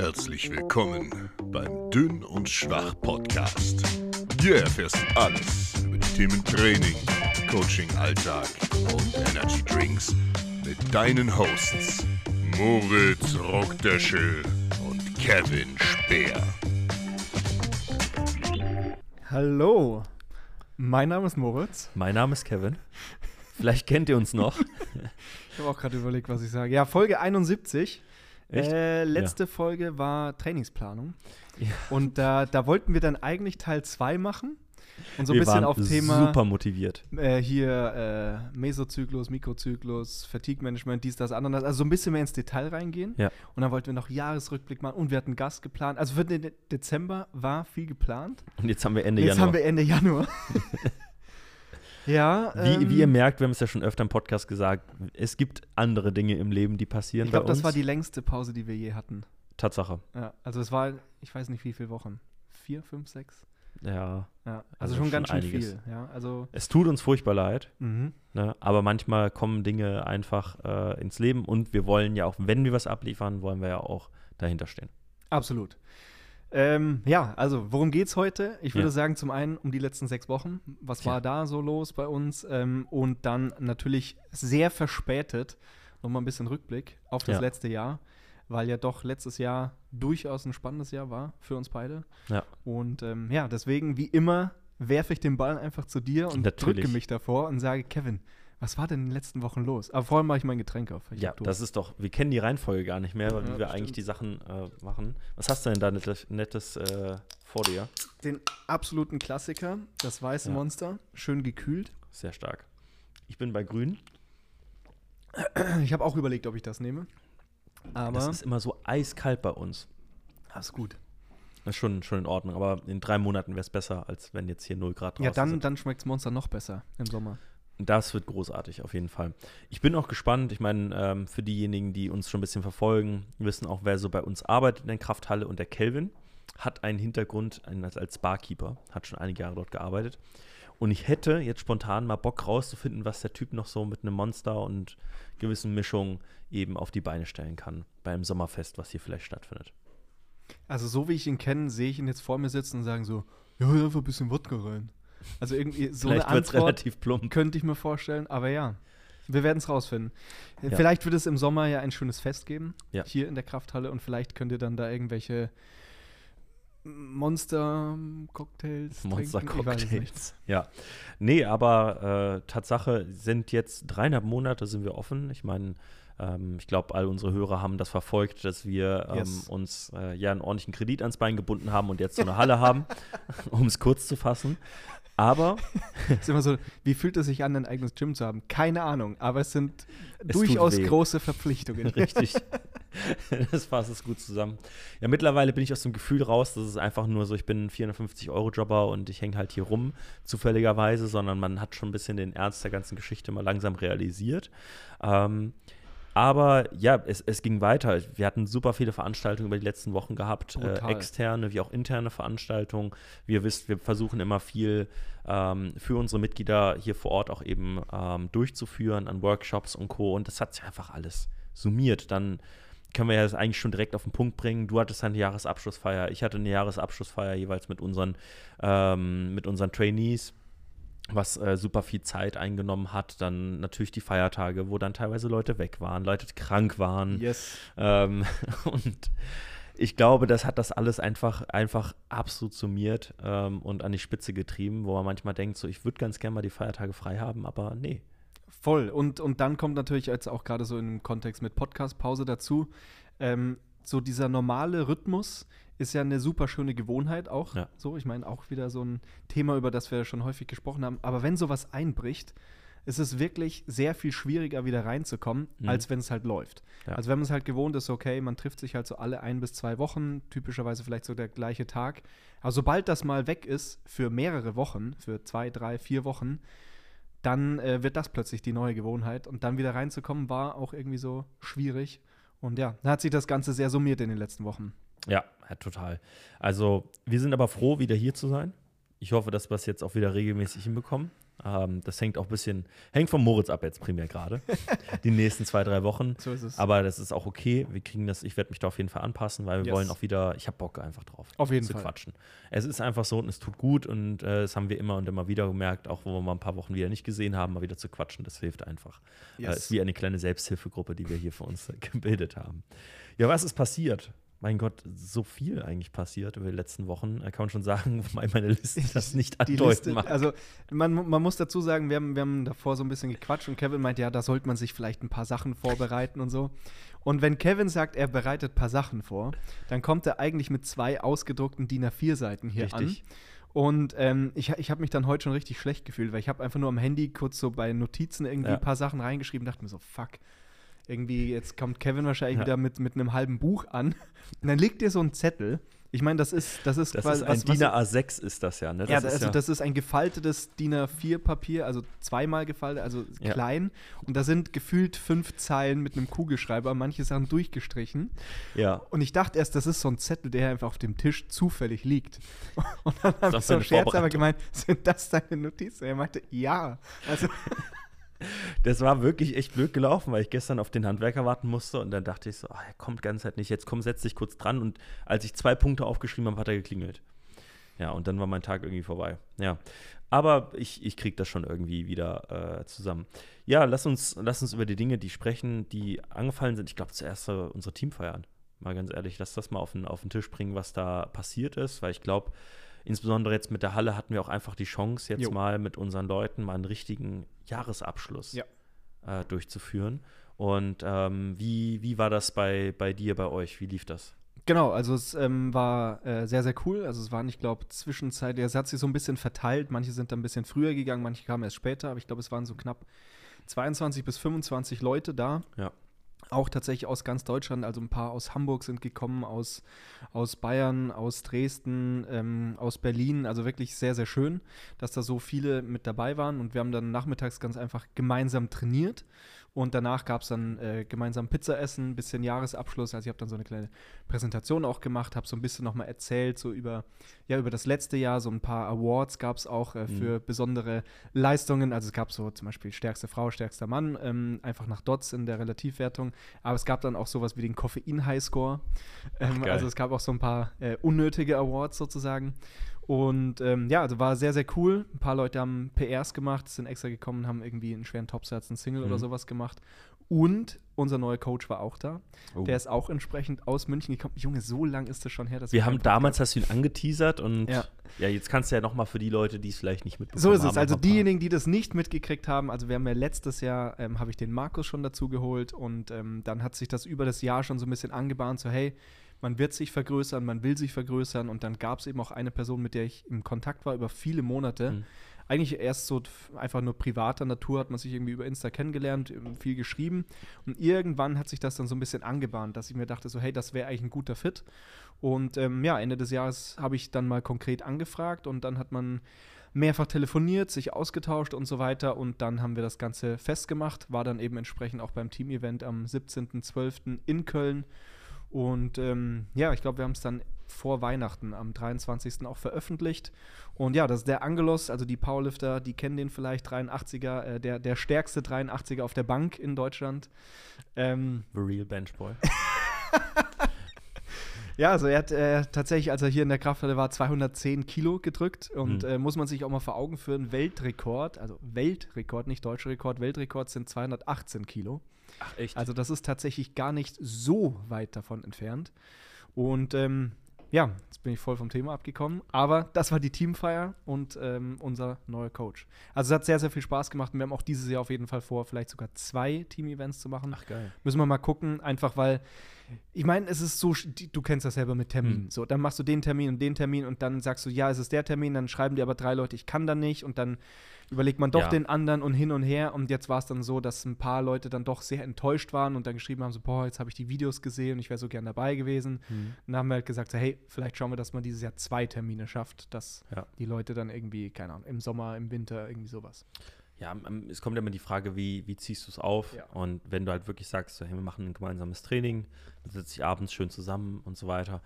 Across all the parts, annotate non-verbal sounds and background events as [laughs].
Herzlich willkommen beim Dünn und Schwach Podcast. Hier erfährst du alles über die Themen Training, Coaching, Alltag und Energy Drinks mit deinen Hosts Moritz Rockdöschel und Kevin Speer. Hallo, mein Name ist Moritz. Mein Name ist Kevin. Vielleicht kennt ihr uns noch. [laughs] Ich habe auch gerade überlegt, was ich sage. Ja, Folge 71. Äh, letzte Folge war Trainingsplanung. Und da, da wollten wir dann eigentlich Teil 2 machen. Und so ein wir bisschen auf Thema super motiviert. äh, hier äh, Mesozyklus, Mikrozyklus, Fatigue-Management, dies, das, anderes. Also so ein bisschen mehr ins Detail reingehen. Ja. Und dann wollten wir noch Jahresrückblick machen. Und wir hatten Gast geplant. Also für den De- Dezember war viel geplant. Und jetzt haben wir Ende Jetzt Januar. haben wir Ende Januar. [laughs] ja. wie, ähm, wie ihr merkt, wir haben es ja schon öfter im Podcast gesagt, es gibt andere Dinge im Leben, die passieren Ich bei glaube, das war die längste Pause, die wir je hatten. Tatsache. Ja, also es war, ich weiß nicht wie viele Wochen. Vier, fünf, sechs? Ja. Ja, also, Also schon schon ganz schön einiges. viel. Ja, also, Es tut uns furchtbar leid, mhm. ne? aber manchmal kommen Dinge einfach äh, ins Leben und wir wollen ja auch, wenn wir was abliefern, wollen wir ja auch dahinter stehen. absolut. Ähm, ja, also worum geht's heute? Ich würde Ja. sagen, zum einen um die letzten sechs Wochen. Was Ja. war da so los bei uns? Ähm, und dann natürlich sehr verspätet nochmal ein bisschen Rückblick auf das Ja. letzte Jahr, weil ja doch letztes Jahr durchaus ein spannendes Jahr war für uns beide. Ja. Und ähm, ja, deswegen, wie immer, werfe ich den Ball einfach zu dir und Natürlich. drücke mich davor und sage, Kevin, was war denn in den letzten Wochen los? Aber vorher mache ich mein Getränk auf. Ich Ja, das ist doch, wir kennen die Reihenfolge gar nicht mehr, Ja, wie wir eigentlich stimmt. die Sachen äh, machen. Was hast du denn da nettes, nettes äh, vor dir? den absoluten Klassiker, das weiße Ja. Monster, schön gekühlt. Sehr stark. Ich bin bei Grün. Ich habe auch überlegt, ob ich das nehme. Aber Das ist immer so eiskalt bei uns. das ist gut. Das ist schon, schon in Ordnung, aber in drei Monaten wäre es besser, als wenn jetzt hier 0 Grad draußen Ja, dann, sind. dann schmeckt Monster noch besser im Sommer. Das wird großartig, auf jeden Fall. Ich bin auch gespannt. Ich meine, ähm, für diejenigen, die uns schon ein bisschen verfolgen, wissen auch, wer so bei uns arbeitet in der Krafthalle. Und der Kelvin hat einen Hintergrund als Barkeeper, hat schon einige Jahre dort gearbeitet. Und ich hätte jetzt spontan mal Bock rauszufinden, was der Typ noch so mit einem Monster und gewissen Mischungen eben auf die Beine stellen kann beim Sommerfest, was hier vielleicht stattfindet. Also so wie ich ihn kenne, sehe ich ihn jetzt vor mir sitzen und sagen so, ja, einfach ein bisschen Wodka rein. Also irgendwie so vielleicht eine wird es Antwort relativ plump. könnte ich mir vorstellen, aber ja, wir werden es rausfinden. Ja. Vielleicht wird es im Sommer ja ein schönes Fest geben, Ja. hier in der Krafthalle und vielleicht könnt ihr dann da irgendwelche Monster-Cocktails Monster-Cocktails. Ja. Nee, aber äh, Tatsache sind jetzt dreieinhalb Monate sind wir offen. Ich meine, ähm, ich glaube, all unsere Hörer haben das verfolgt, dass wir ähm, Yes. uns äh, ja einen ordentlichen Kredit ans Bein gebunden haben und jetzt so eine Halle haben, [laughs] um es kurz zu fassen. Aber [laughs] ist immer so, wie fühlt es sich an, ein eigenes Gym zu haben? Keine Ahnung, aber es sind Es durchaus große Verpflichtungen. [laughs] [laughs] Richtig. das fasst es gut zusammen. Ja, mittlerweile bin ich aus dem Gefühl raus, dass es einfach nur so, ich bin ein 450-Euro-Jobber und ich hänge halt hier rum, zufälligerweise, sondern man hat schon ein bisschen den Ernst der ganzen Geschichte mal langsam realisiert. Ähm, aber ja, es, es ging weiter. Wir hatten super viele Veranstaltungen über die letzten Wochen gehabt, äh, externe wie auch interne Veranstaltungen. Wie ihr wisst, wir versuchen immer viel ähm, für unsere Mitglieder hier vor Ort auch eben ähm, durchzuführen an Workshops und Co. Und das hat sich einfach alles summiert. Dann können wir ja das eigentlich schon direkt auf den Punkt bringen. Du hattest eine Jahresabschlussfeier, ich hatte eine Jahresabschlussfeier jeweils mit unseren, ähm, mit unseren Trainees, was äh, super viel Zeit eingenommen hat. Dann natürlich die Feiertage, wo dann teilweise Leute weg waren, Leute krank waren. Yes. Ähm, [laughs] und ich glaube, das hat das alles einfach, einfach absolut summiert ähm, und an die Spitze getrieben, wo man manchmal denkt, so ich würde ganz gerne mal die Feiertage frei haben, aber nee. Voll. Und, und dann kommt natürlich jetzt auch gerade so im Kontext mit Podcast-Pause dazu, ähm, so dieser normale Rhythmus ist ja eine super schöne Gewohnheit auch. Ja. So, ich meine, auch wieder so ein Thema, über das wir schon häufig gesprochen haben. Aber wenn sowas einbricht, ist es wirklich sehr viel schwieriger, wieder reinzukommen, Mhm. als wenn es halt läuft. Ja. Also wenn man es halt gewohnt ist, okay, man trifft sich halt so alle ein bis zwei Wochen, typischerweise vielleicht so der gleiche Tag. Aber sobald das mal weg ist, für mehrere Wochen, für zwei, drei, vier Wochen, dann äh, wird das plötzlich die neue Gewohnheit. Und dann wieder reinzukommen, war auch irgendwie so schwierig. Und ja, da hat sich das Ganze sehr summiert in den letzten Wochen. Ja, total. Also, wir sind aber froh, wieder hier zu sein. Ich hoffe, dass wir es jetzt auch wieder regelmäßig hinbekommen. Ähm, das hängt auch ein bisschen, hängt von Moritz ab jetzt primär gerade. [laughs] die nächsten zwei, drei Wochen. So ist es. Aber das ist auch okay. Wir kriegen das, ich werde mich da auf jeden Fall anpassen, weil wir Yes. wollen auch wieder, ich habe Bock einfach drauf. Auf jeden zu Fall. quatschen. Es ist einfach so und es tut gut und äh, das haben wir immer und immer wieder gemerkt, auch wo wir mal ein paar Wochen wieder nicht gesehen haben, mal wieder zu quatschen. Das hilft einfach. Äh, Yes. ist wie eine kleine Selbsthilfegruppe, die wir hier für uns äh, [laughs] gebildet haben. Ja, was ist passiert? Mein Gott, so viel eigentlich passiert über die letzten Wochen. Da kann man schon sagen, [laughs] wobei meine Liste das nicht die andeuten mag. also man, man muss dazu sagen, wir haben, wir haben davor so ein bisschen gequatscht und Kevin meint, ja, da sollte man sich vielleicht ein paar Sachen vorbereiten und so. Und wenn Kevin sagt, er bereitet ein paar Sachen vor, dann kommt er eigentlich mit zwei ausgedruckten DIN A4-Seiten hier Richtig. an. Und ähm, ich, ich habe mich dann heute schon richtig schlecht gefühlt, weil ich habe einfach nur am Handy kurz so bei Notizen irgendwie Ja. ein paar Sachen reingeschrieben, dachte mir so, fuck. Irgendwie, jetzt kommt Kevin wahrscheinlich Ja. wieder mit, mit einem halben Buch an. Und dann liegt dir so ein Zettel. Ich meine, das ist, das ist Das quasi ist ein was- DIN A6 ist das ja, ne? ja, Das ist also das ist ein gefaltetes DIN A4-Papier, also zweimal gefaltet, also Ja. klein. Und da sind gefühlt fünf Zeilen mit einem Kugelschreiber, manche Sachen durchgestrichen. ja. Und ich dachte erst, das ist so ein Zettel, der einfach auf dem Tisch zufällig liegt. [laughs] Und dann habe ich so scherzhaft gemeint, sind das deine Notizen? Er meinte, ja. Also, [laughs] Das war wirklich echt blöd gelaufen, weil ich gestern auf den Handwerker warten musste und dann dachte ich so, ah, er kommt ganz halt nicht. Jetzt komm, setz dich kurz dran. Und als ich zwei Punkte aufgeschrieben habe, hat er geklingelt. Ja, und dann war mein Tag irgendwie vorbei. Ja. Aber ich, ich kriege das schon irgendwie wieder äh, zusammen. Ja, lass uns, lass uns über die Dinge, die sprechen, die angefallen sind. Ich glaube, zuerst äh, unsere Teamfeiern. Mal ganz ehrlich, lass das mal auf den, auf den Tisch bringen, was da passiert ist, weil ich glaube, insbesondere jetzt mit der Halle hatten wir auch einfach die Chance, jetzt Jo. mal mit unseren Leuten mal einen richtigen Jahresabschluss Ja. äh, durchzuführen. Und ähm, wie, wie war das bei, bei dir, bei euch? Wie lief das? Genau, also es ähm, war äh, sehr, sehr cool. Also es waren, ich glaube, zwischenzeitlich, es hat sich so ein bisschen verteilt. Manche sind dann ein bisschen früher gegangen, manche kamen erst später, aber ich glaube, es waren so knapp 22 bis 25 Leute da. Ja. Auch tatsächlich aus ganz Deutschland, also ein paar aus Hamburg sind gekommen, aus, aus Bayern, aus Dresden, ähm, aus Berlin. Also wirklich sehr, sehr schön, dass da so viele mit dabei waren. Und wir haben dann nachmittags ganz einfach gemeinsam trainiert. Und danach gab es dann äh, gemeinsam Pizza essen, ein bisschen Jahresabschluss. Also ich habe dann so eine kleine Präsentation auch gemacht, habe so ein bisschen nochmal erzählt, so über, ja, über das letzte Jahr. So ein paar Awards gab es auch äh, für besondere Leistungen. Also es gab so zum Beispiel stärkste Frau, stärkster Mann, ähm, einfach nach Dots in der Relativwertung. Aber es gab dann auch sowas wie den Koffein-Highscore. Ähm, also es gab auch so ein paar äh, unnötige Awards sozusagen. Und ähm, ja, also war sehr, sehr cool. Ein paar Leute haben PRs gemacht, sind extra gekommen, haben irgendwie einen schweren Topsatz, einen Single oder Mhm. sowas gemacht. Und unser neuer Coach war auch da. Oh. Der ist auch entsprechend aus München gekommen. Junge, so lang ist das schon her, dass Wir haben damals, hast du ihn angeteasert und ja, Ja. jetzt kannst du ja nochmal für die Leute, die es vielleicht nicht mitbekommen So ist haben. es. Also noch mal diejenigen, die das nicht mitgekriegt haben, also wir haben ja letztes Jahr, ähm, habe ich den Markus schon dazu geholt und ähm, dann hat sich das über das Jahr schon so ein bisschen angebahnt, so hey, man wird sich vergrößern, man will sich vergrößern und dann gab es eben auch eine Person, mit der ich im Kontakt war über viele Monate. Mhm. Eigentlich erst so einfach nur privater Natur hat man sich irgendwie über Insta kennengelernt, ähm, viel geschrieben und irgendwann hat sich das dann so ein bisschen angebahnt, dass ich mir dachte, so hey, das wäre eigentlich ein guter Fit. Und ähm, ja, Ende des Jahres habe ich dann mal konkret angefragt und dann hat man mehrfach telefoniert, sich ausgetauscht und so weiter. Und dann haben wir das Ganze festgemacht, war dann eben entsprechend auch beim Team-Event am 17.12. in Köln. Und ähm, ja, ich glaube, wir haben es dann vor Weihnachten am 23. auch veröffentlicht. Und ja, das ist der Angelos, also die Powerlifter, die kennen den vielleicht, 83er, äh, der, der stärkste 83er auf der Bank in Deutschland. Ähm, The Real Bench Boy. [laughs] Ja, also er hat äh, tatsächlich, als er hier in der Krafthalle war, 210 Kilo gedrückt und Mhm. äh, muss man sich auch mal vor Augen führen, Weltrekord, also Weltrekord, nicht deutscher Rekord, Weltrekord sind 218 Kilo. Ach, echt? Also das ist tatsächlich gar nicht so weit davon entfernt. Und ähm, ja, jetzt bin ich voll vom Thema abgekommen. Aber das war die Teamfeier und ähm, unser neuer Coach. Also es hat sehr, sehr viel Spaß gemacht. Und wir haben auch dieses Jahr auf jeden Fall vor, vielleicht sogar zwei Team-Events zu machen. Ach, geil. Müssen wir mal gucken, einfach weil, ich meine, es ist so, du kennst das selber mit Terminen. Mhm. So, dann machst du den Termin und den Termin und dann sagst du, ja, es ist der Termin, dann schreiben dir aber drei Leute, ich kann da nicht und dann überlegt man doch Ja. den anderen und hin und her und jetzt war es dann so, dass ein paar Leute dann doch sehr enttäuscht waren und dann geschrieben haben, so, boah, jetzt habe ich die Videos gesehen und ich wäre so gern dabei gewesen. Mhm. Und dann haben wir halt gesagt, so, hey, vielleicht schauen wir, dass man dieses Jahr zwei Termine schafft, dass Ja. die Leute dann irgendwie, keine Ahnung, im Sommer, im Winter, irgendwie sowas. Ja, es kommt ja immer die Frage, wie, wie ziehst du es auf? Ja. Und wenn du halt wirklich sagst, so, hey, wir machen ein gemeinsames Training, dann sitze ich abends schön zusammen und so weiter.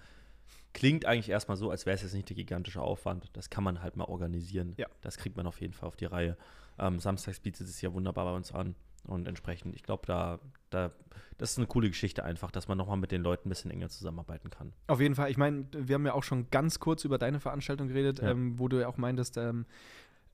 klingt eigentlich erstmal so, als wäre es jetzt nicht der gigantische Aufwand. Das kann man halt mal organisieren. Ja. Das kriegt man auf jeden Fall auf die Reihe. Ähm, samstags bietet es ja wunderbar bei uns an. Und entsprechend, ich glaube, da, da, das ist eine coole Geschichte einfach, dass man nochmal mit den Leuten ein bisschen enger zusammenarbeiten kann. Auf jeden Fall. Ich meine, wir haben ja auch schon ganz kurz über deine Veranstaltung geredet, Ja. ähm, wo du ja auch meintest, ähm,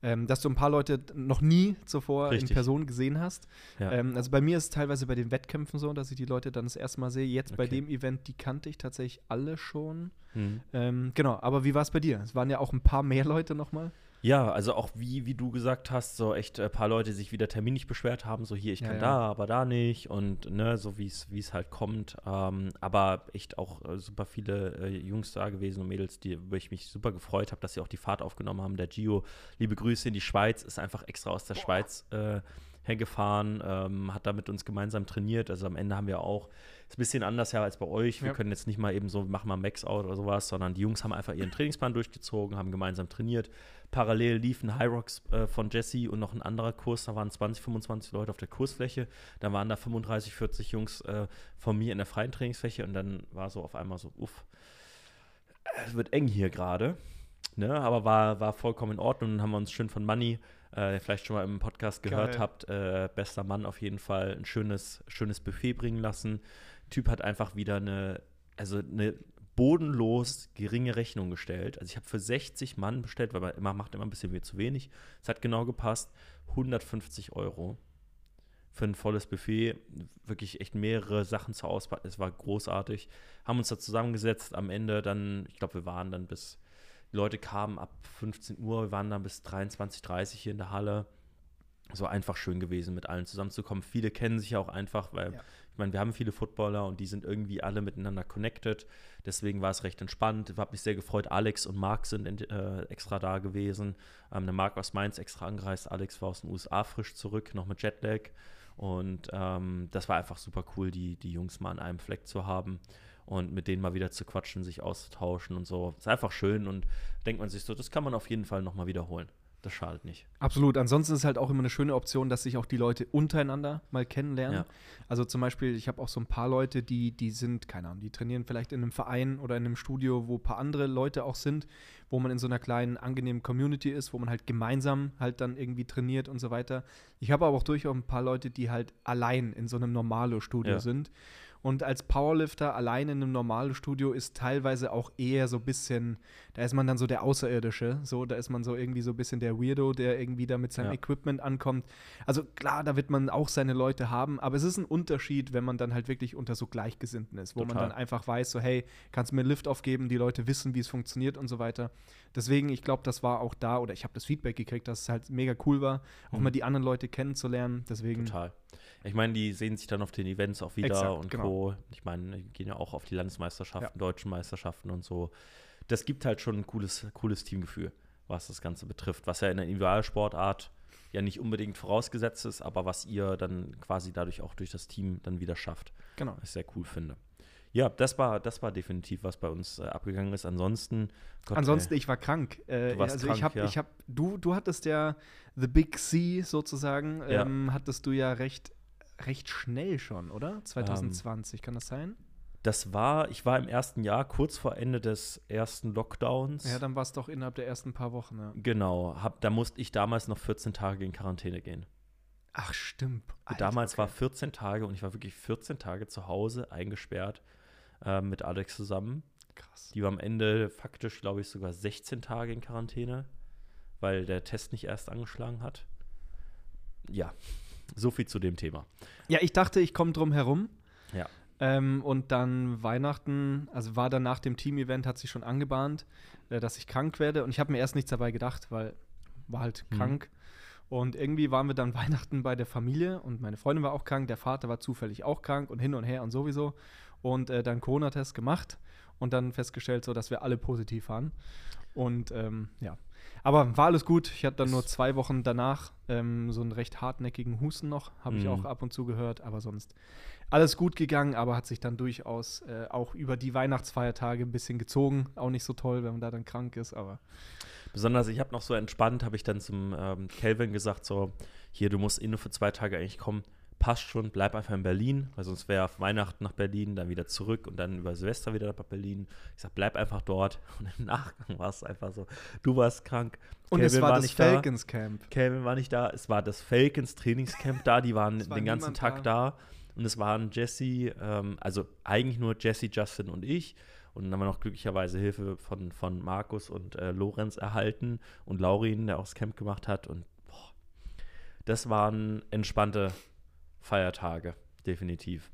ähm, dass du ein paar Leute noch nie zuvor Richtig. in Person gesehen hast. Ja. Ähm, also bei mir ist es teilweise bei den Wettkämpfen so, dass ich die Leute dann das erste Mal sehe. Jetzt bei Okay. dem Event, die kannte ich tatsächlich alle schon. Hm. Ähm, genau, aber wie war es bei dir? Es waren ja auch ein paar mehr Leute nochmal. Ja, also auch wie, wie du gesagt hast, so echt ein paar Leute sich wieder terminlich beschwert haben, so hier, ich Ja, kann ja. da, aber da nicht und ne, so wie es wie es halt kommt. Ähm, aber echt auch äh, super viele äh, Jungs da gewesen und Mädels, die, wo ich mich super gefreut habe, dass sie auch die Fahrt aufgenommen haben. Der Gio, liebe Grüße in die Schweiz, ist einfach extra aus der Schweiz äh, hergefahren, ähm, hat da mit uns gemeinsam trainiert. Also am Ende haben wir auch, ist ein bisschen anders ja als bei euch. Wir Ja. können jetzt nicht mal eben so, machen mal Max-Out oder sowas, sondern die Jungs haben einfach ihren Trainingsplan durchgezogen, haben gemeinsam trainiert. Parallel liefen High Rocks äh, von Jesse und noch ein anderer Kurs. Da waren 20, 25 Leute auf der Kursfläche. Da waren da 35, 40 Jungs äh, von mir in der freien Trainingsfläche und dann war so auf einmal so, uff, es wird eng hier gerade. Ne, aber war, war vollkommen in Ordnung. Dann haben wir uns schön von Money, äh, vielleicht schon mal im Podcast gehört Geil. habt, äh, bester Mann auf jeden Fall, ein schönes, schönes Buffet bringen lassen. Typ hat einfach wieder eine, also eine bodenlos geringe Rechnung gestellt. Also ich habe für 60 Mann bestellt, weil man immer macht immer ein bisschen zu wenig. Es hat genau gepasst. 150 Euro für ein volles Buffet. Wirklich echt mehrere Sachen zur Auswahl. Es war großartig. Haben uns da zusammengesetzt. Am Ende dann, ich glaube, wir waren dann bis, die Leute kamen ab 15 Uhr, wir waren dann bis 23, 30 hier in der Halle. So einfach schön gewesen, mit allen zusammenzukommen. Viele kennen sich ja auch einfach, weil Ja. Ich meine, wir haben viele Footballer und die sind irgendwie alle miteinander connected. Deswegen war es recht entspannt. Habe mich sehr gefreut. Alex und Marc sind in, äh, extra da gewesen. Ähm, der Marc aus Mainz extra angereist. Alex war aus den USA frisch zurück, noch mit Jetlag. Und ähm, das war einfach super cool, die, die Jungs mal an einem Fleck zu haben und mit denen mal wieder zu quatschen, sich auszutauschen und so. Ist einfach schön und denkt man sich so, das kann man auf jeden Fall nochmal wiederholen. Das schadet nicht. Absolut. Ansonsten ist es halt auch immer eine schöne Option, dass sich auch die Leute untereinander mal kennenlernen. Ja. Also zum Beispiel, ich habe auch so ein paar Leute, die, die sind, keine Ahnung, die trainieren vielleicht in einem Verein oder in einem Studio, wo ein paar andere Leute auch sind, wo man in so einer kleinen, angenehmen Community ist, wo man halt gemeinsam halt dann irgendwie trainiert und so weiter. Ich habe aber auch durchaus ein paar Leute, die halt allein in so einem Normalo-Studio Ja. sind. Und als Powerlifter allein in einem Normalo-Studio ist teilweise auch eher so ein bisschen, da ist man dann so der Außerirdische, so, da ist man so irgendwie so ein bisschen der Weirdo, der irgendwie da mit seinem Ja. Equipment ankommt. Also klar, da wird man auch seine Leute haben, aber es ist ein Unterschied, wenn man dann halt wirklich unter so Gleichgesinnten ist, wo man Total. dann einfach weiß, so hey, kannst du mir einen Lift aufgeben, die Leute wissen, wie es funktioniert und so weiter. Deswegen, ich glaube, das war auch da, oder ich habe das Feedback gekriegt, dass es halt mega cool war, auch Mhm. mal die anderen Leute kennenzulernen. Deswegen, Total. Ich meine, die sehen sich dann auf den Events auch wieder Exakt, und genau. Co. Ich meine, die gehen ja auch auf die Landesmeisterschaften, deutschen Meisterschaften und so. Das gibt halt schon ein cooles, cooles Teamgefühl, was das Ganze betrifft. Was ja in der Individualsportart ja nicht unbedingt vorausgesetzt ist, aber was ihr dann quasi dadurch auch durch das Team dann wieder schafft. genau. Was ich sehr cool finde. Ja, das war, das war definitiv, was bei uns äh, abgegangen ist. Ansonsten, Gott, Ansonsten, ey, ich war krank. Äh, Du warst also krank, ich habe, ja. ich habe, du, du hattest ja The Big C sozusagen, Ja. ähm, hattest du ja recht, recht schnell schon, oder? 2020, kann das sein? das war, ich war im ersten Jahr, kurz vor Ende des ersten Lockdowns. Ja, dann war es doch innerhalb der ersten paar Wochen, ja. Genau, hab, da musste ich damals noch 14 Tage in Quarantäne gehen. Ach, stimmt. Alter, damals war okay. 14 Tage und ich war wirklich 14 Tage zu Hause eingesperrt äh, mit Alex zusammen. krass. Die war am Ende faktisch, glaube ich, sogar 16 Tage in Quarantäne, weil der Test nicht erst angeschlagen hat. Ja, so viel zu dem Thema. Ja, ich dachte, ich komme drum herum. Ja. Ähm, und dann Weihnachten, also war dann nach dem Team-Event, hat sich schon angebahnt, äh, dass ich krank werde. Und ich habe mir erst nichts dabei gedacht, weil war halt Mhm. krank. Und irgendwie waren wir dann [laughs] Weihnachten bei der Familie und meine Freundin war auch krank, der Vater war zufällig auch krank und hin und her und sowieso. Und äh, dann Corona-Test gemacht und dann festgestellt, so dass wir alle positiv waren. Und ähm, ja. Aber war alles gut. Ich hatte dann nur zwei Wochen danach ähm, so einen recht hartnäckigen Husten noch. Habe ich Mhm. auch ab und zu gehört. Aber sonst alles gut gegangen, aber hat sich dann durchaus äh, auch über die Weihnachtsfeiertage ein bisschen gezogen. Auch nicht so toll, wenn man da dann krank ist, aber Besonders, ich habe noch so entspannt, habe ich dann zum ähm, Kelvin gesagt, so, hier, du musst nur für zwei Tage eigentlich kommen. Passt schon, bleib einfach in Berlin, weil sonst wäre auf Weihnachten nach Berlin, dann wieder zurück und dann über Silvester wieder nach Berlin. Ich sag, bleib einfach dort. [laughs] Und im Nachgang war es einfach so, du warst krank. Und Calvin es war, das nicht da. Falcons Camp. Calvin war nicht da, es war das Falcons Trainingscamp da, die waren [laughs] war den ganzen Tag da. Und es waren Jesse, ähm, also eigentlich nur Jesse, Justin und ich. Und dann haben wir noch glücklicherweise Hilfe von, von Markus und äh, Lorenz erhalten und Laurin, der auch das Camp gemacht hat. Und boah, das waren entspannte Feiertage, definitiv.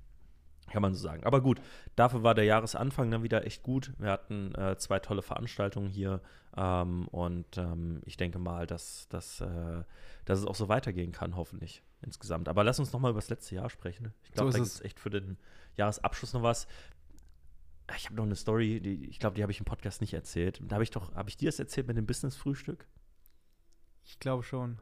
Kann man so sagen. Aber gut, dafür war der Jahresanfang dann wieder echt gut. Wir hatten äh, zwei tolle Veranstaltungen hier ähm, und ähm, ich denke mal, dass, dass, äh, dass es auch so weitergehen kann, hoffentlich insgesamt. Aber lass uns nochmal über das letzte Jahr sprechen. Ich glaube, So da ist gibt es echt für den Jahresabschluss noch was. Ich habe noch eine Story, die, ich glaube, die habe ich im Podcast nicht erzählt. Da habe ich doch, habe ich dir das erzählt mit dem Business-Frühstück? Ich glaube schon.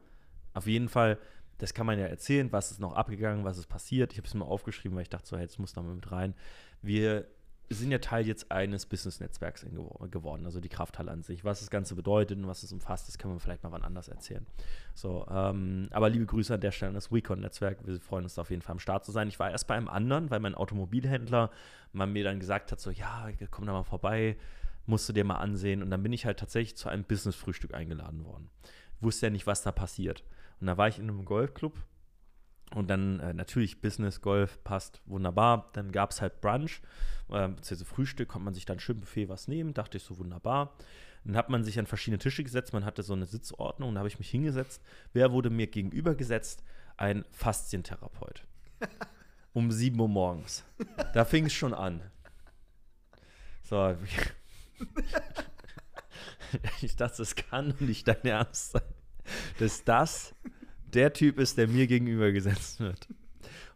Auf jeden Fall, das kann man ja erzählen, was ist noch abgegangen, was ist passiert. Ich habe es mal aufgeschrieben, weil ich dachte so, hey, jetzt muss da mal mit rein. Wir sind ja Teil jetzt eines Business-Netzwerks in- gewo- geworden, also die Krafthalle an sich. Was das Ganze bedeutet und was es umfasst, das können wir vielleicht mal wann anders erzählen. So, ähm, aber liebe Grüße an der Stelle an das Recon-Netzwerk. Wir freuen uns da auf jeden Fall am Start zu sein. Ich war erst bei einem anderen, weil mein Automobilhändler man mir dann gesagt hat, so, ja, komm da mal vorbei, musst du dir mal ansehen. Und dann bin ich halt tatsächlich zu einem Business-Frühstück eingeladen worden. Wusste ja nicht, was da passiert. Und da war ich in einem Golfclub und dann äh, natürlich Business, Golf passt wunderbar. Dann gab es halt Brunch, äh, beziehungsweise Frühstück, konnte man sich dann schön Buffet was nehmen, dachte ich so wunderbar. Dann hat man sich an verschiedene Tische gesetzt, man hatte so eine Sitzordnung, da habe ich mich hingesetzt. Wer wurde mir gegenüber gesetzt? Ein Faszientherapeut. [laughs] Um 7 Uhr morgens. Da fing es schon an. So. [laughs] [laughs] ich dachte, das kann nicht dein Ernst sein, dass das der Typ ist, der mir gegenüber gesetzt wird.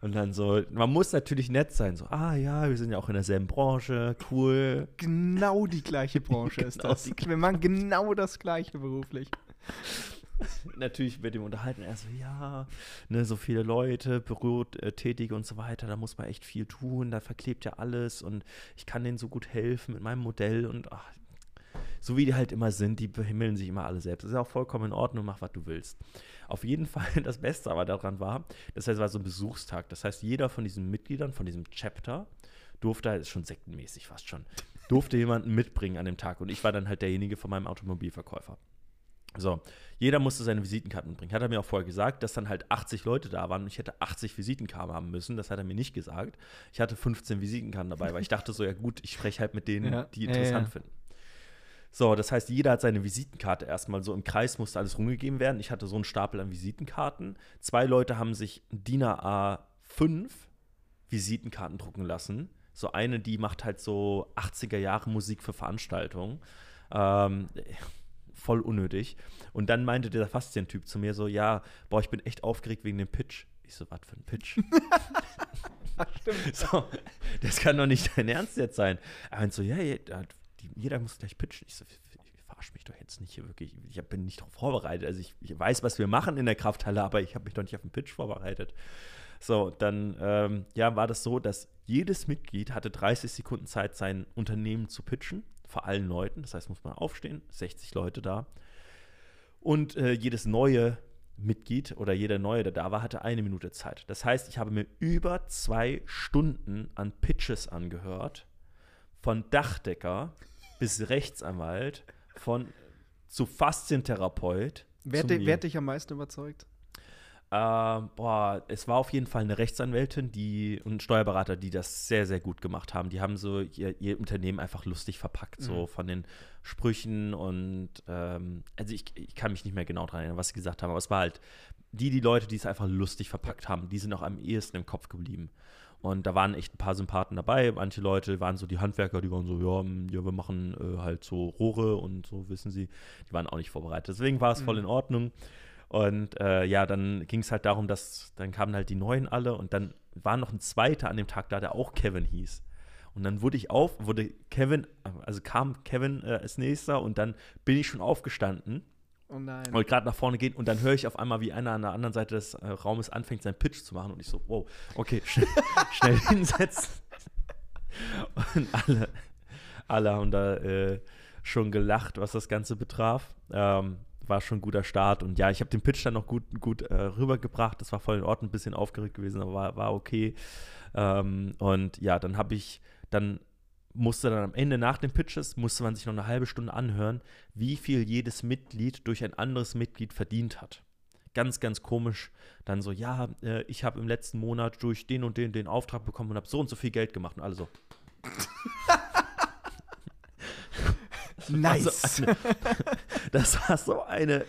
Und dann so, man muss natürlich nett sein, so, ah ja, wir sind ja auch in derselben Branche, cool. Genau die gleiche Branche ist Genau das. die Wir machen genau das gleiche beruflich. Natürlich mit dem unterhalten, er so, ja, ne, so viele Leute, Bürotätige und so weiter, da muss man echt viel tun, da verklebt ja alles und ich kann denen so gut helfen mit meinem Modell und ach, so wie die halt immer sind, die behimmeln sich immer alle selbst. Das ist ja auch vollkommen in Ordnung, mach, was du willst. Auf jeden [laughs] Fall, das Beste aber daran war, das heißt, es war so ein Besuchstag. Das heißt, jeder von diesen Mitgliedern, von diesem Chapter, durfte, ist schon sektenmäßig fast schon, durfte jemanden mitbringen an dem Tag. Und ich war dann halt derjenige von meinem Automobilverkäufer. So, jeder musste seine Visitenkarten mitbringen. Hat er mir auch vorher gesagt, dass dann halt 80 Leute da waren und ich hätte 80 Visitenkarten haben müssen. Das hat er mir nicht gesagt. Ich hatte 15 Visitenkarten dabei, weil ich dachte so, ja gut, ich spreche halt mit denen, Ja. die Ja, interessant ja. finden. So, das heißt, jeder hat seine Visitenkarte erstmal so im Kreis, musste alles rumgegeben werden. Ich hatte so einen Stapel an Visitenkarten. Zwei Leute haben sich DIN A5 Visitenkarten drucken lassen. So eine, die macht halt so 80er Jahre Musik für Veranstaltungen. Ähm, voll unnötig. Und dann meinte der Faszien-Typ zu mir so, ja, boah, ich bin echt aufgeregt wegen dem Pitch. Ich so, was für ein Pitch? [laughs] Stimmt. [laughs] so, das kann doch nicht dein Ernst jetzt sein. Er meinte so, ja, ja, da- die- jeder muss gleich pitchen. Ich so, verarsch mich doch jetzt nicht hier wirklich. Ich bin nicht darauf vorbereitet. Also ich, ich weiß, was wir machen in der Krafthalle, aber ich habe mich doch nicht auf den Pitch vorbereitet. So, dann ähm, ja, war das so, dass jedes Mitglied hatte 30 Sekunden Zeit, sein Unternehmen zu pitchen, vor allen Leuten. Das heißt, muss man aufstehen, 60 Leute da. Und äh, jedes neue Mitglied oder jeder Neue, der da war, hatte eine Minute Zeit. Das heißt, ich habe mir über zwei Stunden an Pitches angehört, von Dachdecker bis Rechtsanwalt, von zu Faszientherapeut. Wer, mir. wer hat dich am meisten überzeugt? Ähm, boah, es war auf jeden Fall eine Rechtsanwältin die, und ein Steuerberater, die das sehr, sehr gut gemacht haben. Die haben so ihr, ihr Unternehmen einfach lustig verpackt, so Mhm. von den Sprüchen und ähm, also ich, ich kann mich nicht mehr genau dran erinnern, was sie gesagt haben, aber es war halt die, die Leute, die es einfach lustig verpackt haben, die sind auch am ehesten im Kopf geblieben. Und da waren echt ein paar Sympathen dabei. Manche Leute waren so die Handwerker, die waren so, ja, mm, ja wir machen äh, halt so Rohre und so, wissen sie. Die waren auch nicht vorbereitet. Deswegen war es voll Mhm. in Ordnung. Und äh, ja, dann ging es halt darum, dass dann kamen halt die Neuen alle und dann war noch ein zweiter an dem Tag da, der auch Kevin hieß. Und dann wurde ich auf, wurde Kevin, also kam Kevin äh, als nächster und dann bin ich schon aufgestanden Oh nein. wollte gerade nach vorne gehen und dann höre ich auf einmal, wie einer an der anderen Seite des äh, Raumes anfängt, seinen Pitch zu machen und ich so, wow, okay, [laughs] schnell, schnell hinsetzen. Und alle, alle haben da äh, schon gelacht, was das Ganze betraf. Ähm, war schon ein guter Start. Und ja, ich habe den Pitch dann noch gut, gut äh, rübergebracht. Das war voll in Ordnung, ein bisschen aufgeregt gewesen, aber war, war okay. Ähm, und ja, dann habe ich, dann musste dann am Ende nach den Pitches, musste man sich noch eine halbe Stunde anhören, wie viel jedes Mitglied durch ein anderes Mitglied verdient hat. Ganz, ganz komisch. Dann so, ja, äh, ich habe im letzten Monat durch den und den den Auftrag bekommen und habe so und so viel Geld gemacht und alle so. [laughs] Nice. Also eine, [laughs] das war so eine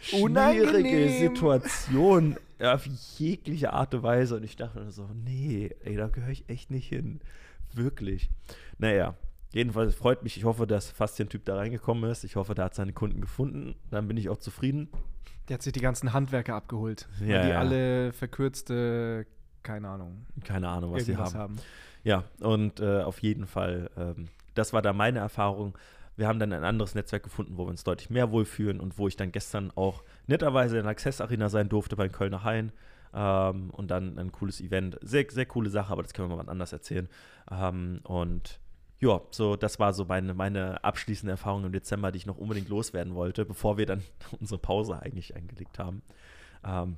schwierige Unangenehm. Situation auf jegliche Art und Weise. Und ich dachte so, nee, ey, da gehöre ich echt nicht hin. Wirklich. Naja, jedenfalls freut mich. Ich hoffe, dass fast ein Typ da reingekommen ist. Ich hoffe, der hat seine Kunden gefunden. Dann bin ich auch zufrieden. Der hat sich die ganzen Handwerker abgeholt. Ja, die ja. alle verkürzte, keine Ahnung, Keine Ahnung, was sie haben. haben. Ja, und äh, auf jeden Fall, ähm, das war da meine Erfahrung. Wir haben dann ein anderes Netzwerk gefunden, wo wir uns deutlich mehr wohlfühlen und wo ich dann gestern auch netterweise in der Access Arena sein durfte beim Kölner Hain. Ähm, und dann ein cooles Event. Sehr, sehr coole Sache, aber das können wir mal anders erzählen. Ähm, und ja, so, das war so meine, meine abschließende Erfahrung im Dezember, die ich noch unbedingt loswerden wollte, bevor wir dann [laughs] unsere Pause eigentlich eingelegt haben. Ähm,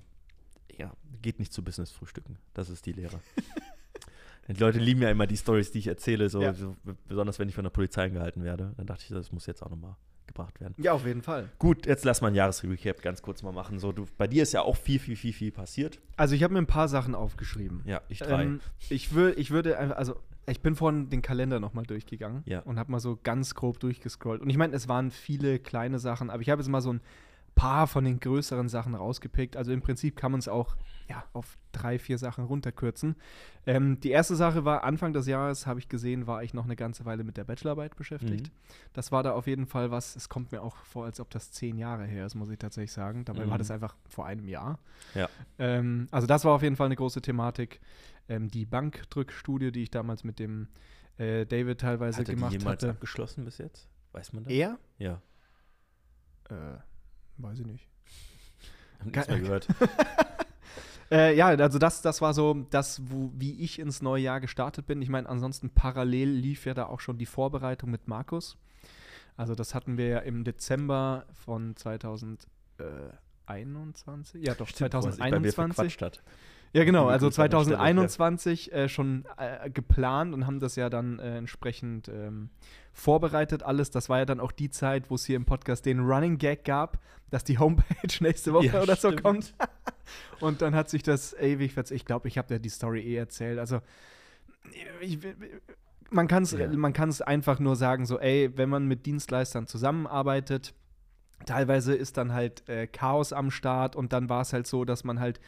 ja, geht nicht zu Business-Frühstücken. Das ist die Lehre. [laughs] Die Leute lieben ja immer die Stories, die ich erzähle, so, Ja. so, besonders wenn ich von der Polizei angehalten werde. Dann dachte ich, das muss jetzt auch nochmal gebracht werden. Ja, auf jeden Fall. Gut, jetzt lass mal ein Jahresrecap ganz kurz mal machen. So, du, bei dir ist ja auch viel, viel, viel, viel passiert. Also ich habe mir ein paar Sachen aufgeschrieben. Ja, ich drei. Ähm, ich, wür, ich würde einfach, also ich bin vorhin den Kalender nochmal durchgegangen Ja. und habe mal so ganz grob durchgescrollt. Und ich meine, es waren viele kleine Sachen, aber ich habe jetzt mal so ein paar von den größeren Sachen rausgepickt. Also im Prinzip kann man es auch ja, auf drei, vier Sachen runterkürzen. Ähm, die erste Sache war, Anfang des Jahres, habe ich gesehen, war ich noch eine ganze Weile mit der Bachelorarbeit beschäftigt. Mhm. Das war da auf jeden Fall was, es kommt mir auch vor, als ob das zehn Jahre her ist, muss ich tatsächlich sagen. Dabei war Mhm. das einfach vor einem Jahr. Ja. Ähm, also das war auf jeden Fall eine große Thematik. Ähm, die Bankdrückstudie, die ich damals mit dem äh, David teilweise die gemacht jemals hatte. abgeschlossen bis jetzt? Weiß man das? Er? Ja. Äh, weiß ich nicht. Hab nichts mehr gehört. [laughs] Äh, ja, also das, das war so das, wo, wie ich ins neue Jahr gestartet bin. Ich meine, ansonsten parallel lief ja da auch schon die Vorbereitung mit Markus. Also das hatten wir ja im Dezember von 2021. Ja, doch, Stimmt, wo man sich bei mir 2021. hat. Ja, genau, also Grüße an der Stelle, 2021 äh, schon äh, geplant und haben das ja dann äh, entsprechend ähm, vorbereitet alles. Das war ja dann auch die Zeit, wo es hier im Podcast den Running Gag gab, dass die Homepage [laughs] nächste Woche Ja, oder so stimmt. kommt. [laughs] und dann hat sich das ewig verzögert. Ich glaube, ich habe dir die Story eh erzählt. Also ich, man kann es Ja. man kann's einfach nur sagen, so, ey, wenn man mit Dienstleistern zusammenarbeitet, teilweise ist dann halt äh, Chaos am Start und dann war es halt so, dass man halt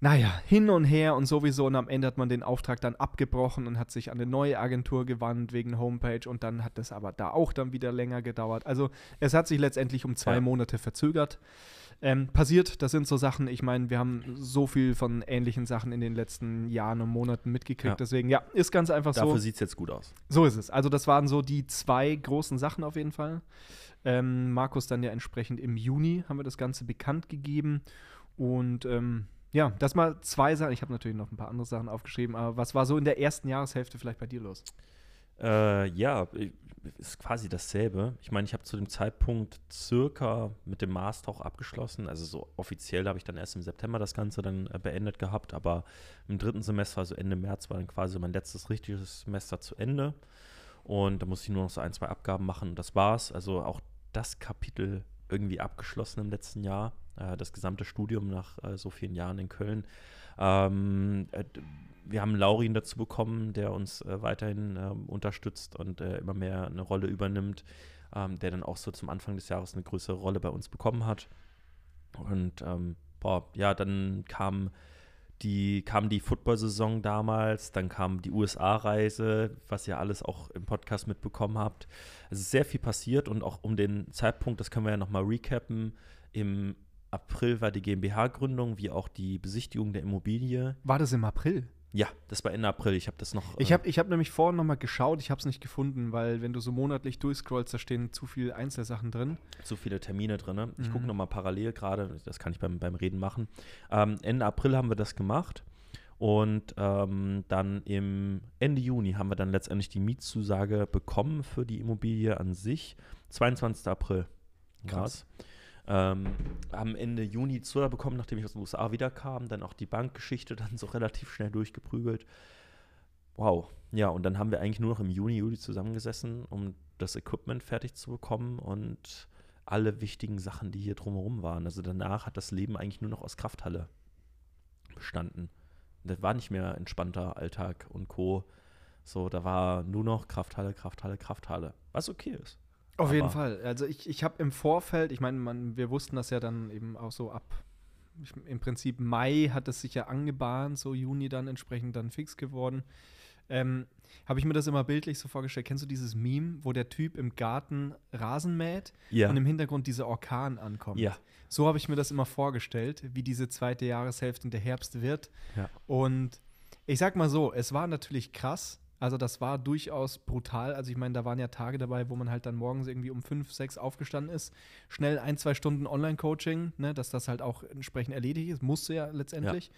naja, hin und her und sowieso und am Ende hat man den Auftrag dann abgebrochen und hat sich an eine neue Agentur gewandt wegen Homepage und dann hat das aber da auch dann wieder länger gedauert. Also es hat sich letztendlich um zwei Ja. Monate verzögert. Ähm, passiert, das sind so Sachen, ich meine, wir haben so viel von ähnlichen Sachen in den letzten Jahren und Monaten mitgekriegt, Ja. deswegen ja, ist ganz einfach so. Dafür sieht es jetzt gut aus. So ist es. Also das waren so die zwei großen Sachen auf jeden Fall. Ähm, Markus dann ja entsprechend im Juni haben wir das Ganze bekannt gegeben. Und ähm, ja, das mal zwei Sachen. Ich habe natürlich noch ein paar andere Sachen aufgeschrieben, aber was war so in der ersten Jahreshälfte vielleicht bei dir los? Äh, ja, ist quasi dasselbe. Ich meine, ich habe zu dem Zeitpunkt circa mit dem Master auch abgeschlossen. Also so offiziell habe ich dann erst im September das Ganze dann äh, beendet gehabt, aber im dritten Semester, also Ende März, war dann quasi mein letztes richtiges Semester zu Ende. Und da musste ich nur noch so ein, zwei Abgaben machen und das war's. Also auch das Kapitel irgendwie abgeschlossen im letzten Jahr. Äh, das gesamte Studium nach äh, so vielen Jahren in Köln. Ähm, äh, wir haben Laurin dazu bekommen, der uns weiterhin ähm, unterstützt und immer mehr eine Rolle übernimmt, ähm, der dann auch so zum Anfang des Jahres eine größere Rolle bei uns bekommen hat. Und ähm, boah, ja, dann kam die, kam die Football-Saison damals, dann kam die USA-Reise, was ihr alles auch im Podcast mitbekommen habt. Es ist sehr viel passiert und auch um den Zeitpunkt, das können wir ja nochmal recappen, im April war die GmbH-Gründung, wie auch die Besichtigung der Immobilie. War das im April? Ja, das war Ende April. Ich habe das noch. Ich äh, habe ich hab nämlich vorhin noch mal geschaut, ich habe es nicht gefunden, weil wenn du so monatlich durchscrollst, da stehen zu viele Einzelsachen drin. zu viele Termine drin. Ich Mhm. gucke nochmal parallel gerade, das kann ich beim, beim Reden machen. Ähm, Ende April haben wir das gemacht und ähm, dann im Ende Juni haben wir dann letztendlich die Mietzusage bekommen für die Immobilie an sich. 22. April. Krass. war's. Ähm, am Ende Juni Zuller bekommen, nachdem ich aus den USA wiederkam, dann auch die Bankgeschichte dann [laughs] so relativ schnell durchgeprügelt. Wow. Ja, und dann haben wir eigentlich nur noch im Juni, Juli zusammengesessen, um das Equipment fertig zu bekommen und alle wichtigen Sachen, die hier drumherum waren. Also danach hat das Leben eigentlich nur noch aus Krafthalle bestanden. Das war nicht mehr entspannter Alltag und Co. So, da war nur noch Krafthalle, Krafthalle, Krafthalle. Was okay ist. Auf Aber- jeden Fall. Also ich, ich habe im Vorfeld, ich meine, wir wussten das ja dann eben auch so ab, ich, im Prinzip Mai hat es sich ja angebahnt, so Juni dann entsprechend dann fix geworden. Ähm, habe ich mir das immer bildlich so vorgestellt. Kennst du dieses Meme, wo der Typ im Garten Rasen mäht Ja. und im Hintergrund dieser Orkan ankommt? Ja. So habe ich mir das immer vorgestellt, wie diese zweite Jahreshälfte und der Herbst wird. Ja. Und ich sag mal so, es war natürlich krass. Also das war durchaus brutal. Also ich meine, da waren ja Tage dabei, wo man halt dann morgens irgendwie um fünf, sechs aufgestanden ist, schnell ein, zwei Stunden Online-Coaching, ne, dass das halt auch entsprechend erledigt ist, musste ja letztendlich.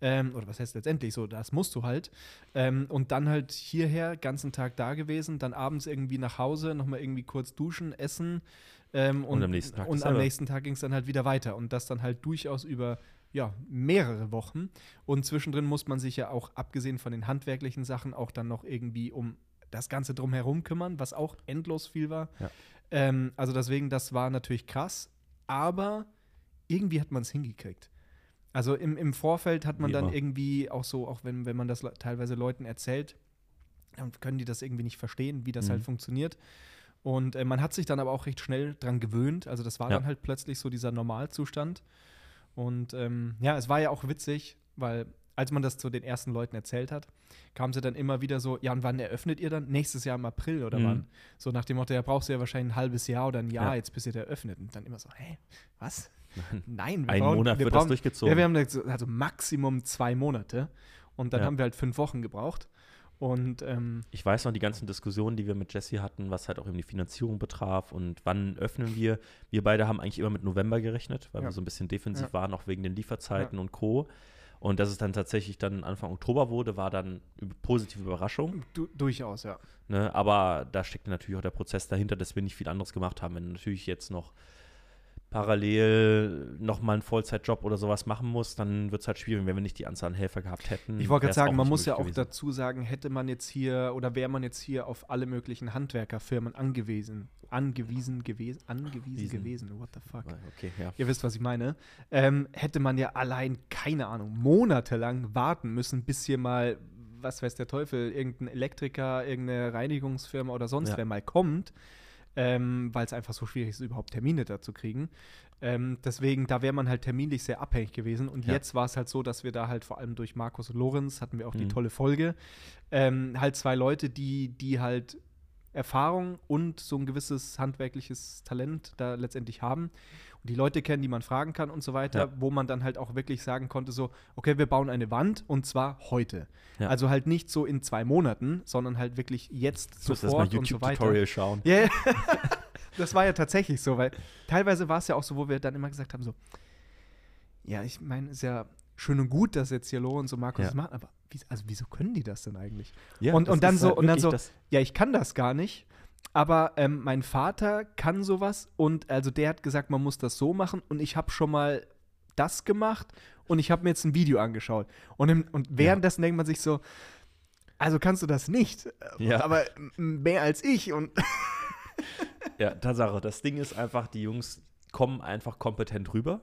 Ähm, oder was heißt letztendlich so, das musst du halt. Ähm, und dann halt hierher, ganzen Tag da gewesen, dann abends irgendwie nach Hause, nochmal irgendwie kurz duschen, essen. Ähm, und, Und am nächsten Tag und am nächsten Tag ging es dann halt wieder weiter. Und das dann halt durchaus über ja, mehrere Wochen. Und zwischendrin muss man sich ja auch, abgesehen von den handwerklichen Sachen, auch dann noch irgendwie um das Ganze drumherum kümmern, was auch endlos viel war. Ja. Ähm, also deswegen, das war natürlich krass, aber irgendwie hat man es hingekriegt. Also im, im Vorfeld hat man Wie dann immer. irgendwie auch so, auch wenn, wenn man das le- teilweise Leuten erzählt, dann können die das irgendwie nicht verstehen, wie das Mhm. halt funktioniert. Und äh, man hat sich dann aber auch recht schnell dran gewöhnt. Also das war Ja. dann halt plötzlich so dieser Normalzustand. Und ähm, ja, es war ja auch witzig, weil als man das zu den ersten Leuten erzählt hat, kam sie dann immer wieder so, ja, und wann eröffnet ihr dann? Nächstes Jahr im April oder Mhm. wann? So nach dem Motto, ja, brauchst du ja wahrscheinlich ein halbes Jahr oder ein Jahr Ja. jetzt, bis ihr der öffnet. Und dann immer so, hä, was? Nein. Wir Ein brauchen, Monat wir wird das brauchen, durchgezogen. Ja, wir haben da so- also Maximum zwei Monate. Und dann Ja. haben wir halt fünf Wochen gebraucht. Und ähm, Ich weiß noch die ganzen Diskussionen, die wir mit Jesse hatten, was halt auch eben die Finanzierung betraf und wann öffnen wir. Wir beide haben eigentlich immer mit November gerechnet, weil Ja. wir so ein bisschen defensiv Ja. waren, auch wegen den Lieferzeiten und Co. Und dass es dann tatsächlich dann Anfang Oktober wurde, war dann eine positive Überraschung. du, durchaus, ja. Ne? Aber da steckte natürlich auch der Prozess dahinter, dass wir nicht viel anderes gemacht haben. Wenn natürlich jetzt noch parallel nochmal einen Vollzeitjob oder sowas machen musst, dann wird es halt schwierig, wenn wir nicht die Anzahl an Helfer gehabt hätten. Ich wollte gerade sagen, man muss ja auch gewesen. dazu sagen, hätte man jetzt hier oder wäre man jetzt hier auf alle möglichen Handwerkerfirmen angewiesen, angewiesen gewesen, angewiesen Wiesen. gewesen, what the fuck. Okay, ja. Ihr wisst, was ich meine. Ähm, hätte man ja allein, keine Ahnung, monatelang warten müssen, bis hier mal, was weiß der Teufel, irgendein Elektriker, irgendeine Reinigungsfirma oder sonst Ja. wer mal kommt, ähm, weil es einfach so schwierig ist, überhaupt Termine da zu kriegen. Ähm, deswegen, da wäre man halt terminlich sehr abhängig gewesen. Und Ja. jetzt war es halt so, dass wir da halt vor allem durch Markus und Lorenz hatten wir auch die Mhm. tolle Folge. Ähm, halt zwei Leute, die, die halt Erfahrung und so ein gewisses handwerkliches Talent da letztendlich haben die Leute kennen, die man fragen kann und so weiter, Ja. wo man dann halt auch wirklich sagen konnte, so, okay, wir bauen eine Wand und zwar heute. Ja. Also halt nicht so in zwei Monaten, sondern halt wirklich jetzt Du musst erst mal sofort und so weiter. Schauen. Ja. [laughs] [laughs] das war ja tatsächlich so, weil teilweise war es ja auch so, wo wir dann immer gesagt haben, so, ja, ich meine, ist ja schön und gut, dass jetzt hier Lorenz und Markus Ja. das machen, aber wie, also wieso können die das denn eigentlich? Ja, Und- und dann so- halt und dann so- Ja, ich kann das gar nicht, aber ähm, mein Vater kann sowas und also der hat gesagt, man muss das so machen und ich habe schon mal das gemacht und ich habe mir jetzt ein Video angeschaut. Und, im, und währenddessen denkt man sich so, also kannst du das nicht, äh, Ja. aber mehr als ich und [laughs] Ja, Tatsache. Das Ding ist einfach, die Jungs kommen einfach kompetent rüber.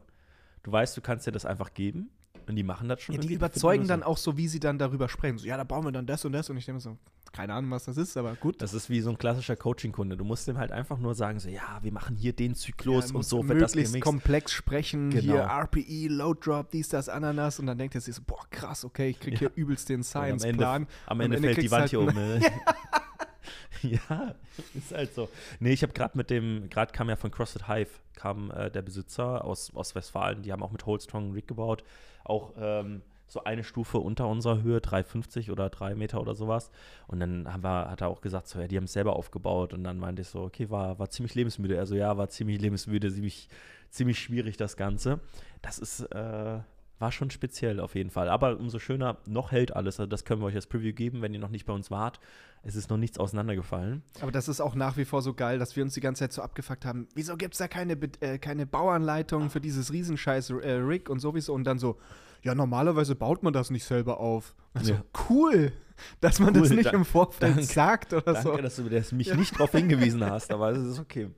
Du weißt, du kannst dir das einfach geben und die machen das schon. Ja, die überzeugen dann auch so, wie sie dann darüber sprechen. So, ja, da bauen wir dann das und das. Und ich denke mir so, keine Ahnung, was das ist, aber gut. Das ist wie so ein klassischer Coaching-Kunde. Du musst dem halt einfach nur sagen, so, ja, wir machen hier den Zyklus Ja, und so wird das möglichst gemixt. komplex sprechen. Genau. Hier RPE, Load Drop, dies, das, Ananas. Und dann denkt er sich so, boah, krass, okay, ich krieg hier übelst den Science-Plan. am Am Ende fällt die Wand halt hier um. Ne? [laughs] [laughs] ja, ist halt so. Nee, ich habe gerade mit dem, gerade kam ja von CrossFit Hive, kam äh, der Besitzer aus, aus Westfalen, die haben auch mit Holdstrong einen Rig gebaut. Auch ähm, so eine Stufe unter unserer Höhe, 3,50 oder 3 Meter oder sowas. Und dann haben wir, hat er auch gesagt, so, ja, die haben es selber aufgebaut. Und dann meinte ich so, okay, war, war ziemlich lebensmüde. Also ja, war ziemlich lebensmüde, ziemlich, ziemlich schwierig das Ganze. Das ist, äh, war schon speziell auf jeden Fall. Aber umso schöner, noch hält alles. Also das können wir euch als Preview geben, wenn ihr noch nicht bei uns wart. Es ist noch nichts auseinandergefallen. Aber das ist auch nach wie vor so geil, dass wir uns die ganze Zeit so abgefuckt haben. Wieso gibt es da keine, äh, keine Bauanleitung für dieses Riesenscheiß äh, Rig und sowieso? Und dann so, ja, normalerweise baut man das nicht selber auf. Also, Ja. cool, dass man das Cool, nicht da- im Vorfeld danke. sagt oder Danke, so. dass du das mich nicht darauf hingewiesen hast, aber es ist okay.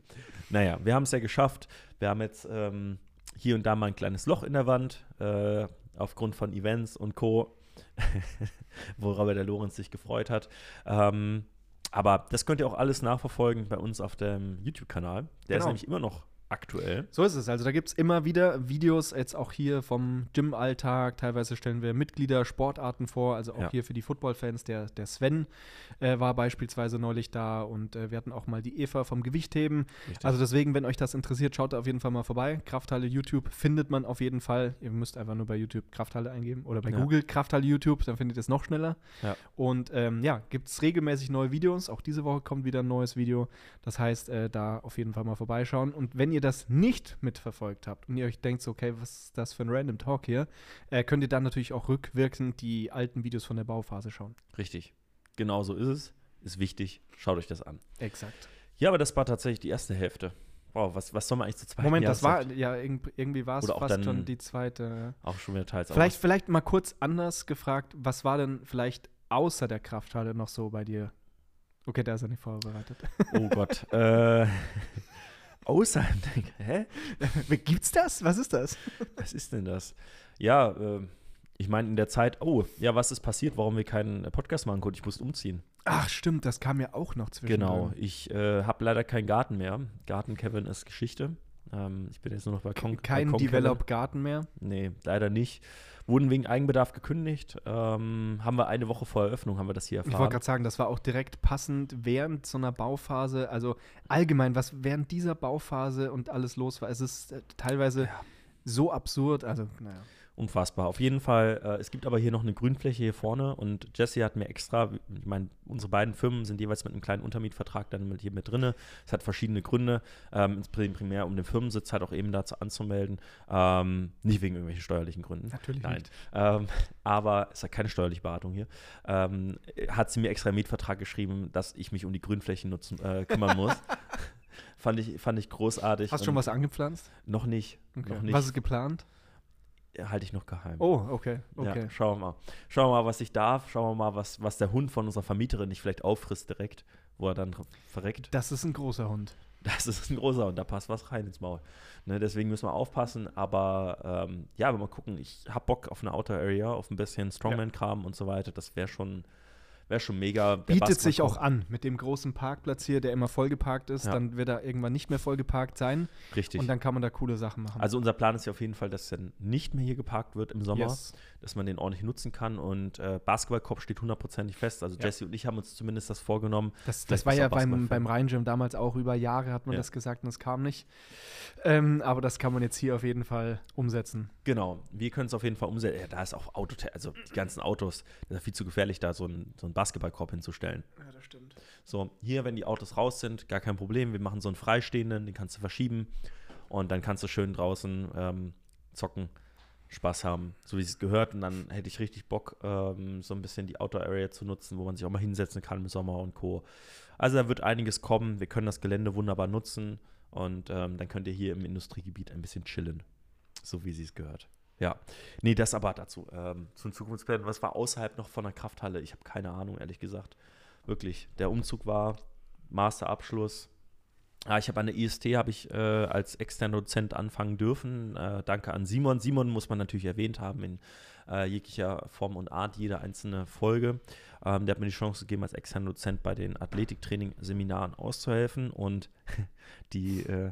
Naja, wir haben es ja geschafft. Wir haben jetzt ähm, hier und da mal ein kleines Loch in der Wand, äh, aufgrund von Events und Co., [laughs] worüber der Lorenz sich gefreut hat. Ähm, aber das könnt ihr auch alles nachverfolgen bei uns auf dem YouTube-Kanal. Der ist Genau. nämlich immer noch aktuell. So ist es. Also da gibt es immer wieder Videos, jetzt auch hier vom Gym-Alltag. Teilweise stellen wir Mitglieder, Sportarten vor. Also auch Ja. hier für die Football-Fans. Der, der Sven äh, war beispielsweise neulich da und äh, wir hatten auch mal die Eva vom Gewichtheben. Richtig. Also deswegen, wenn euch das interessiert, schaut da auf jeden Fall mal vorbei. Krafthalle YouTube findet man auf jeden Fall. Ihr müsst einfach nur bei YouTube Krafthalle eingeben oder bei Ja. Google Krafthalle YouTube, dann findet ihr es noch schneller. Ja. Und ähm, ja, gibt es regelmäßig neue Videos. Auch diese Woche kommt wieder ein neues Video. Das heißt, äh, da auf jeden Fall mal vorbeischauen. Und wenn ihr das nicht mitverfolgt habt und ihr euch denkt, so, okay, was ist das für ein random Talk hier, äh, könnt ihr dann natürlich auch rückwirkend die alten Videos von der Bauphase schauen. Richtig. Genau so ist es. Ist wichtig. Schaut euch das an. Exakt. Ja, aber das war tatsächlich die erste Hälfte. Wow, was, was soll man eigentlich zu zweit Moment, das war, ja, irg irgendwie war es fast schon die zweite. Auch schon wieder teils Vielleicht, vielleicht mal kurz anders gefragt, was war denn vielleicht außer der Krafthalle noch so bei dir? Okay, da ist er nicht vorbereitet. Oh Gott. äh, [laughs] außer, hä? [laughs] Gibt's das? Was ist das? [laughs] Was ist denn das? Ja, äh, ich meine in der Zeit, oh, ja, was ist passiert, warum wir keinen Podcast machen konnten? Ich musste umziehen. Ach, stimmt, das kam ja auch noch zwischen. Genau, ich äh, habe leider keinen Garten mehr. Garten Kevin ist Geschichte. Ähm, ich bin jetzt nur noch Balkon. Kein Balkon Develop Garten mehr. Nee, leider nicht. Wurden wegen Eigenbedarf gekündigt. Ähm, haben wir eine Woche vor Eröffnung, haben wir das hier Ich wollte erfahren. gerade sagen, das war auch direkt passend während so einer Bauphase. Also allgemein, was während dieser Bauphase und alles los war. Es ist äh, teilweise Ja. so absurd. Also, naja. Unfassbar. Auf jeden Fall, äh, es gibt aber hier noch eine Grünfläche hier vorne und Jesse hat mir extra, ich meine, unsere beiden Firmen sind jeweils mit einem kleinen Untermietvertrag dann mit hier mit drinne. Es hat verschiedene Gründe, ähm, prim- primär um den Firmensitz halt auch eben dazu anzumelden. Ähm, nicht wegen irgendwelchen steuerlichen Gründen. Natürlich Nein. nicht. Ähm, aber es hat keine steuerliche Beratung hier. Ähm, hat sie mir extra im Mietvertrag geschrieben, dass ich mich um die Grünflächen nutzen, äh, kümmern muss. [laughs] fand, ich, fand ich großartig. Hast du schon was angepflanzt? Noch nicht. Noch nicht. Was ist geplant? Halte ich noch geheim. Oh, okay, okay. Ja, schauen wir mal. Schauen wir mal, was ich darf. Schauen wir mal, was, was der Hund von unserer Vermieterin nicht vielleicht auffrisst direkt, wo er dann verreckt. Das ist ein großer Hund. Das ist ein großer und da passt was rein ins Maul. Ne, deswegen müssen wir aufpassen. Aber ähm, ja, wenn wir mal gucken, ich habe Bock auf eine Outer Area, auf ein bisschen Strongman-Kram und so weiter. Das wäre schon, wär schon mega. Bietet sich auch an mit dem großen Parkplatz hier, der immer vollgeparkt ist. Ja. Dann wird er irgendwann nicht mehr vollgeparkt sein. Richtig. Und dann kann man da coole Sachen machen. also unser Plan ist ja auf jeden Fall, dass er nicht mehr hier geparkt wird im Sommer. yes. dass man den ordentlich nutzen kann. Und äh, Basketballkorb steht hundertprozentig fest. Also Ja. Jesse und ich haben uns zumindest das vorgenommen. Das, das war ja beim, beim Rhein-Gym damals auch über Jahre, hat man Ja. das gesagt und es kam nicht. Ähm, aber das kann man jetzt hier auf jeden Fall umsetzen. Genau, wir können es auf jeden Fall umsetzen. Ja, da ist auch Auto, also die ganzen Autos, das ist viel zu gefährlich, da so einen so einen Basketballkorb hinzustellen. Ja, das stimmt. So, hier, wenn die Autos raus sind, gar kein Problem. Wir machen so einen freistehenden, den kannst du verschieben und dann kannst du schön draußen ähm, zocken, Spaß haben, so wie es gehört. Und dann hätte ich richtig Bock, ähm, so ein bisschen die Outdoor Area zu nutzen, wo man sich auch mal hinsetzen kann im Sommer und Co. Also da wird einiges kommen. Wir können das Gelände wunderbar nutzen und ähm, dann könnt ihr hier im Industriegebiet ein bisschen chillen, so wie sie es gehört. Ja, nee, das aber dazu. Ähm, zum Zukunftsplan, was war außerhalb noch von der Krafthalle? Ich habe keine Ahnung, ehrlich gesagt. Wirklich, der Umzug war Masterabschluss. Ah, ich habe an der IST habe ich äh, als externer Dozent anfangen dürfen. Äh, danke an Simon. Simon muss man natürlich erwähnt haben in äh, jeglicher Form und Art, jede einzelne Folge. Ähm, der hat mir die Chance gegeben, als externer Dozent bei den Athletiktraining-Seminaren auszuhelfen und [laughs] die äh,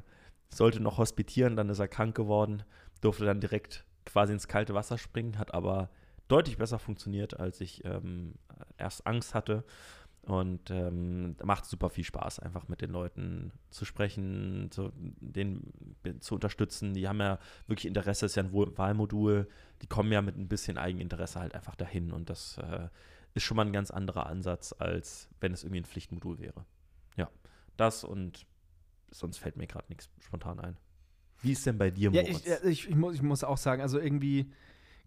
sollte noch hospitieren, dann ist er krank geworden, durfte dann direkt quasi ins kalte Wasser springen, hat aber deutlich besser funktioniert, als ich ähm, erst Angst hatte. Und ähm, macht super viel Spaß, einfach mit den Leuten zu sprechen, zu, den zu unterstützen. Die haben ja wirklich Interesse, ist ja ein Wahlmodul. Die kommen ja mit ein bisschen Eigeninteresse halt einfach dahin. Und das äh, ist schon mal ein ganz anderer Ansatz, als wenn es irgendwie ein Pflichtmodul wäre. Ja, das und sonst fällt mir gerade nichts spontan ein. Wie ist denn bei dir, Ja, Moritz? ich, ja, ich, ich, muss, ich muss auch sagen, also irgendwie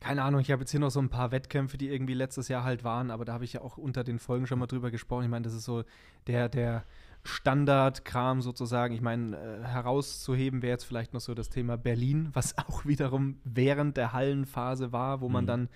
keine Ahnung, ich habe jetzt hier noch so ein paar Wettkämpfe, die irgendwie letztes Jahr halt waren, aber da habe ich ja auch unter den Folgen schon mal drüber gesprochen. Ich meine, das ist so der, der Standardkram sozusagen. Ich meine, äh, herauszuheben wäre jetzt vielleicht noch so das Thema Berlin, was [laughs] auch wiederum während der Hallenphase war, wo man Mhm. dann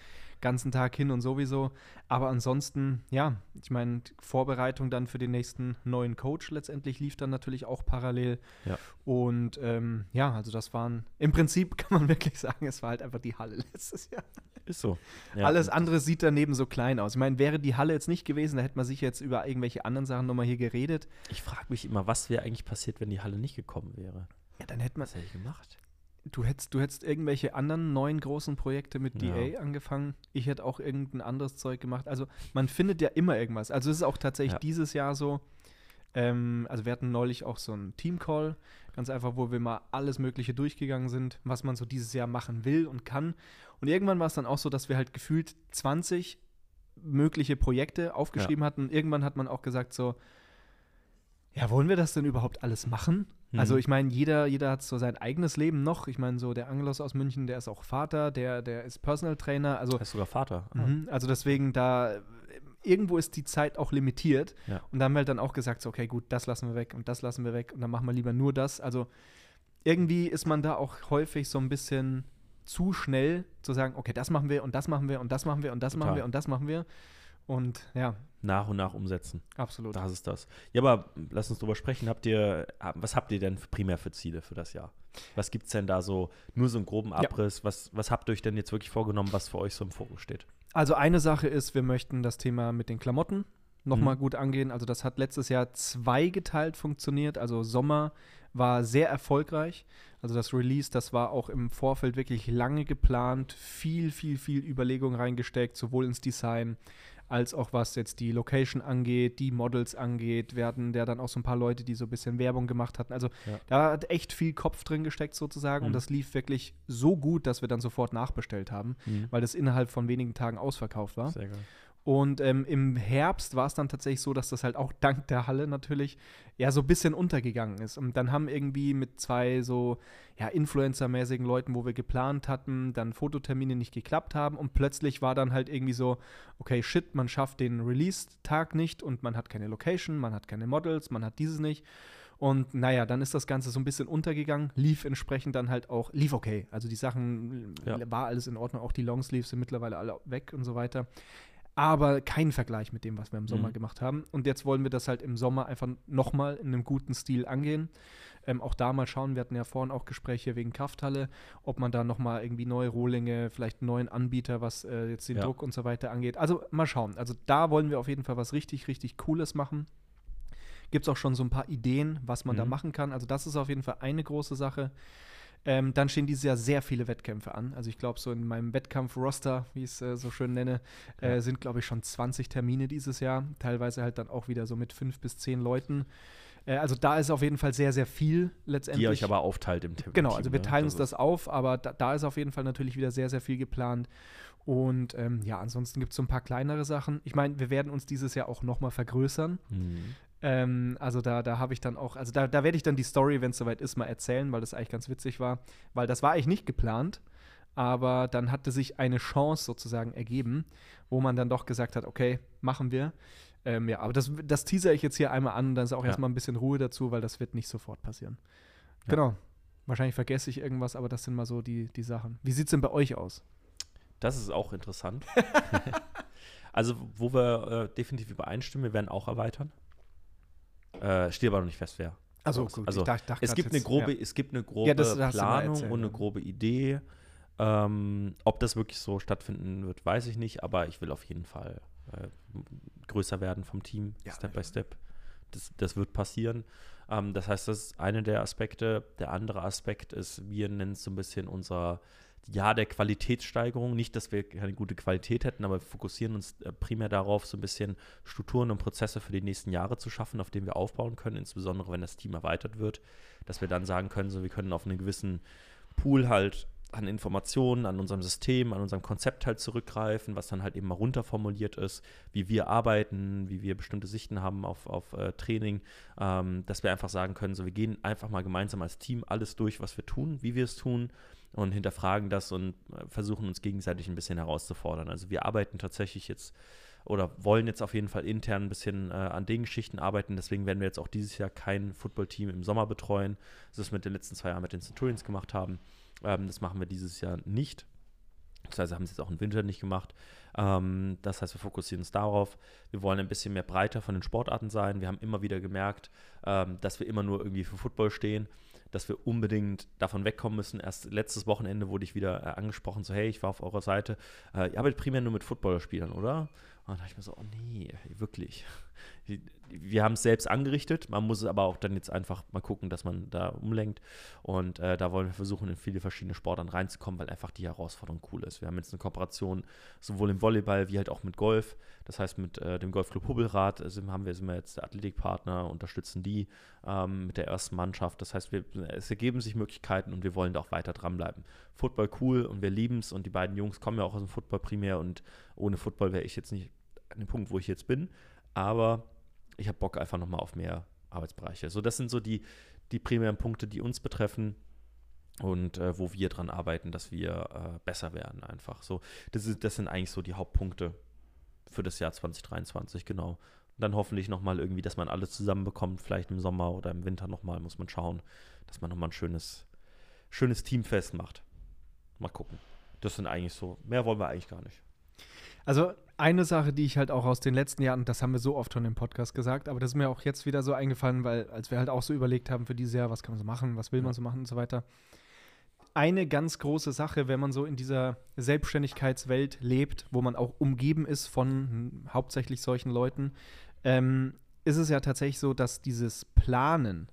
ganzen Tag hin und sowieso. Aber ansonsten, ja, ich meine, Vorbereitung dann für den nächsten neuen Coach letztendlich lief dann natürlich auch parallel. Ja. Und ähm, ja, also das waren, im Prinzip [laughs] kann man wirklich sagen, es war halt einfach die Halle letztes Jahr. Ist so. Ja. Alles andere sieht daneben so klein aus. Ich meine, wäre die Halle jetzt nicht gewesen, da hätte man sicher jetzt über irgendwelche anderen Sachen nochmal hier geredet. Ich frage mich immer, was wäre eigentlich passiert, wenn die Halle nicht gekommen wäre? Ja, dann hätte man, Was hätte ich gemacht? Du hättest, du hättest irgendwelche anderen neuen großen Projekte mit Ja. DA angefangen. Ich hätte auch irgendein anderes Zeug gemacht. Also man findet ja immer irgendwas. Also es ist auch tatsächlich Ja. dieses Jahr so. Ähm, also wir hatten neulich auch so einen Team-Call, ganz einfach, wo wir mal alles Mögliche durchgegangen sind, was man so dieses Jahr machen will und kann. Und irgendwann war es dann auch so, dass wir halt gefühlt 20 mögliche Projekte aufgeschrieben hatten. Und irgendwann hat man auch gesagt so, ja, wollen wir das denn überhaupt alles machen? Mhm. Also ich meine, jeder, jeder hat so sein eigenes Leben noch. Ich meine, so der Angelos aus München, der ist auch Vater, der, der ist Personal Trainer. Also, Er ist sogar Vater. Ah. mhm, also deswegen da, irgendwo ist die Zeit auch limitiert. Ja. Und da haben wir halt dann auch gesagt, so, okay, gut, das lassen wir weg und das lassen wir weg und dann machen wir lieber nur das. Also irgendwie ist man da auch häufig so ein bisschen zu schnell zu sagen, okay, das machen wir und das machen wir und das machen wir und das machen Total. wir und das machen wir. Und ja, Nach und nach umsetzen. absolut. Das ist das. Ja, aber lass uns drüber sprechen. Habt ihr, was habt ihr denn primär für Ziele für das Jahr? Was gibt es denn da so, nur so einen groben Abriss? Was, was habt ihr euch denn jetzt wirklich vorgenommen, was für euch so im Fokus steht? Also eine Sache ist, wir möchten das Thema mit den Klamotten nochmal Mhm. gut angehen. Also das hat letztes Jahr zweigeteilt funktioniert. Also Sommer war sehr erfolgreich. Also das Release, das war auch im Vorfeld wirklich lange geplant, viel, viel, viel Überlegung reingesteckt, sowohl ins Design als auch was jetzt die Location angeht, die Models angeht. Wir hatten ja dann auch so ein paar Leute, die so ein bisschen Werbung gemacht hatten. Also Ja. da hat echt viel Kopf drin gesteckt sozusagen und Mhm. das lief wirklich so gut, dass wir dann sofort nachbestellt haben, weil das innerhalb von wenigen Tagen ausverkauft war. Sehr geil. Und ähm, im Herbst war es dann tatsächlich so, dass das halt auch dank der Halle natürlich ja so ein bisschen untergegangen ist. Und dann haben irgendwie mit zwei so ja, Influencer-mäßigen Leuten, wo wir geplant hatten, dann Fototermine nicht geklappt haben. Und plötzlich war dann halt irgendwie so, okay, shit, man schafft den Release-Tag nicht und man hat keine Location, man hat keine Models, man hat dieses nicht. Und naja, dann ist das Ganze so ein bisschen untergegangen, lief entsprechend dann halt auch, lief okay. Also die Sachen, Ja. war alles in Ordnung, auch die Longsleeves sind mittlerweile alle weg und so weiter aber kein Vergleich mit dem, was wir im Sommer Mhm. gemacht haben. Und jetzt wollen wir das halt im Sommer einfach nochmal in einem guten Stil angehen. Ähm, auch da mal schauen, wir hatten ja vorhin auch Gespräche wegen Krafthalle, ob man da nochmal irgendwie neue Rohlinge, vielleicht einen neuen Anbieter, was äh, jetzt den Ja. Druck und so weiter angeht. Also mal schauen. Also da wollen wir auf jeden Fall was richtig, richtig Cooles machen. Gibt es auch schon so ein paar Ideen, was man da Mhm. machen kann. Also das ist auf jeden Fall eine große Sache. Ähm, dann stehen dieses Jahr sehr viele Wettkämpfe an. Also ich glaube, so in meinem Wettkampf-Roster, wie ich es äh, so schön nenne, äh, sind, glaube ich, schon 20 Termine dieses Jahr. Teilweise halt dann auch wieder so mit fünf bis zehn Leuten. Äh, also da ist auf jeden Fall sehr, sehr viel letztendlich. Die ihr euch aber aufteilt im Team. Genau, also wir ne? teilen uns ist- das auf, aber da, da ist auf jeden Fall natürlich wieder sehr, sehr viel geplant. Und ähm, ja, ansonsten gibt es so ein paar kleinere Sachen. Ich meine, wir werden uns dieses Jahr auch nochmal vergrößern. Mhm. Ähm, also da, da habe ich dann auch, also da, da werde ich dann die Story, wenn es soweit ist, mal erzählen, weil das eigentlich ganz witzig war. Weil das war eigentlich nicht geplant, aber dann hatte sich eine Chance sozusagen ergeben, wo man dann doch gesagt hat, okay, machen wir. Ähm, ja, aber das, das teaser ich jetzt hier einmal an, dann ist auch Ja. erstmal ein bisschen Ruhe dazu, weil das wird nicht sofort passieren. Ja. Genau. Wahrscheinlich vergesse ich irgendwas, aber das sind mal so die, die Sachen. Wie sieht es denn bei euch aus? Das ist auch interessant. [laughs] [laughs] also, wo wir äh, definitiv übereinstimmen, wir werden auch erweitern. Äh, steht aber noch nicht fest, wer. Also, gut, ich dachte, dachte Es gibt, eine grobe, es gibt eine grobe Ja, das mal Planung erzählt, und eine ja. grobe Idee. Ähm, ob das wirklich so stattfinden wird, weiß ich nicht, aber ich will auf jeden Fall äh, größer werden vom Team, Ja, Step ja. by Step. Das, das wird passieren. Ähm, das heißt, das ist einer der Aspekte. Der andere Aspekt ist, wir nennen es so ein bisschen unser Jahr der Qualitätssteigerung. Nicht, dass wir keine gute Qualität hätten, aber wir fokussieren uns äh, primär darauf, so ein bisschen Strukturen und Prozesse für die nächsten Jahre zu schaffen, auf denen wir aufbauen können, insbesondere wenn das Team erweitert wird, dass wir dann sagen können, so wir können auf einen gewissen Pool halt an Informationen, an unserem System, an unserem Konzept halt zurückgreifen, was dann halt eben mal runterformuliert ist, wie wir arbeiten, wie wir bestimmte Sichten haben auf, auf äh, Training, ähm, dass wir einfach sagen können, so wir gehen einfach mal gemeinsam als Team alles durch, was wir tun, wie wir es tun und hinterfragen das und äh, versuchen uns gegenseitig ein bisschen herauszufordern. Also wir arbeiten tatsächlich jetzt oder wollen jetzt auf jeden Fall intern ein bisschen äh, an den Geschichten arbeiten. Deswegen werden wir jetzt auch dieses Jahr kein Footballteam im Sommer betreuen, das wir mit den letzten zwei Jahren mit den Centurions gemacht haben. Ähm, das machen wir dieses Jahr nicht. Das heißt, haben es jetzt auch im Winter nicht gemacht. Ähm, das heißt, wir fokussieren uns darauf. Wir wollen ein bisschen mehr breiter von den Sportarten sein. Wir haben immer wieder gemerkt, ähm, dass wir immer nur irgendwie für Football stehen dass wir unbedingt davon wegkommen müssen. Erst letztes Wochenende wurde ich wieder äh, angesprochen, so hey, ich war auf eurer Seite. Äh, ihr arbeitet primär nur mit Footballerspielern, oder? Und dann dachte ich mir so, oh nee, wirklich [laughs] wir haben es selbst angerichtet, man muss es aber auch dann jetzt einfach mal gucken, dass man da umlenkt. Und äh, da wollen wir versuchen, in viele verschiedene Sportarten reinzukommen, weil einfach die Herausforderung cool ist. Wir haben jetzt eine Kooperation sowohl im Volleyball wie halt auch mit Golf. Das heißt, mit äh, dem Golfclub Hubbelrad sind, haben wir, sind wir jetzt Athletikpartner, unterstützen die ähm, mit der ersten Mannschaft. Das heißt, wir, es ergeben sich Möglichkeiten und wir wollen da auch weiter dranbleiben. Football cool und wir lieben es und die beiden Jungs kommen ja auch aus dem Football primär und ohne Football wäre ich jetzt nicht an dem Punkt, wo ich jetzt bin. Aber ich habe Bock einfach nochmal auf mehr Arbeitsbereiche. So, das sind so die, die primären Punkte, die uns betreffen und äh, wo wir dran arbeiten, dass wir äh, besser werden einfach. So, das, ist, das sind eigentlich so die Hauptpunkte für das Jahr 2023, genau. Und dann hoffentlich nochmal irgendwie, dass man alles zusammenbekommt, vielleicht im Sommer oder im Winter nochmal, muss man schauen, dass man nochmal ein schönes, schönes Teamfest macht. Mal gucken. Das sind eigentlich so, mehr wollen wir eigentlich gar nicht. Also eine Sache, die ich halt auch aus den letzten Jahren, das haben wir so oft schon im Podcast gesagt, aber das ist mir auch jetzt wieder so eingefallen, weil als wir halt auch so überlegt haben für dieses Jahr, was kann man so machen, was will ja. man so machen und so weiter. Eine ganz große Sache, wenn man so in dieser Selbstständigkeitswelt lebt, wo man auch umgeben ist von hauptsächlich solchen Leuten, ähm, ist es ja tatsächlich so, dass dieses Planen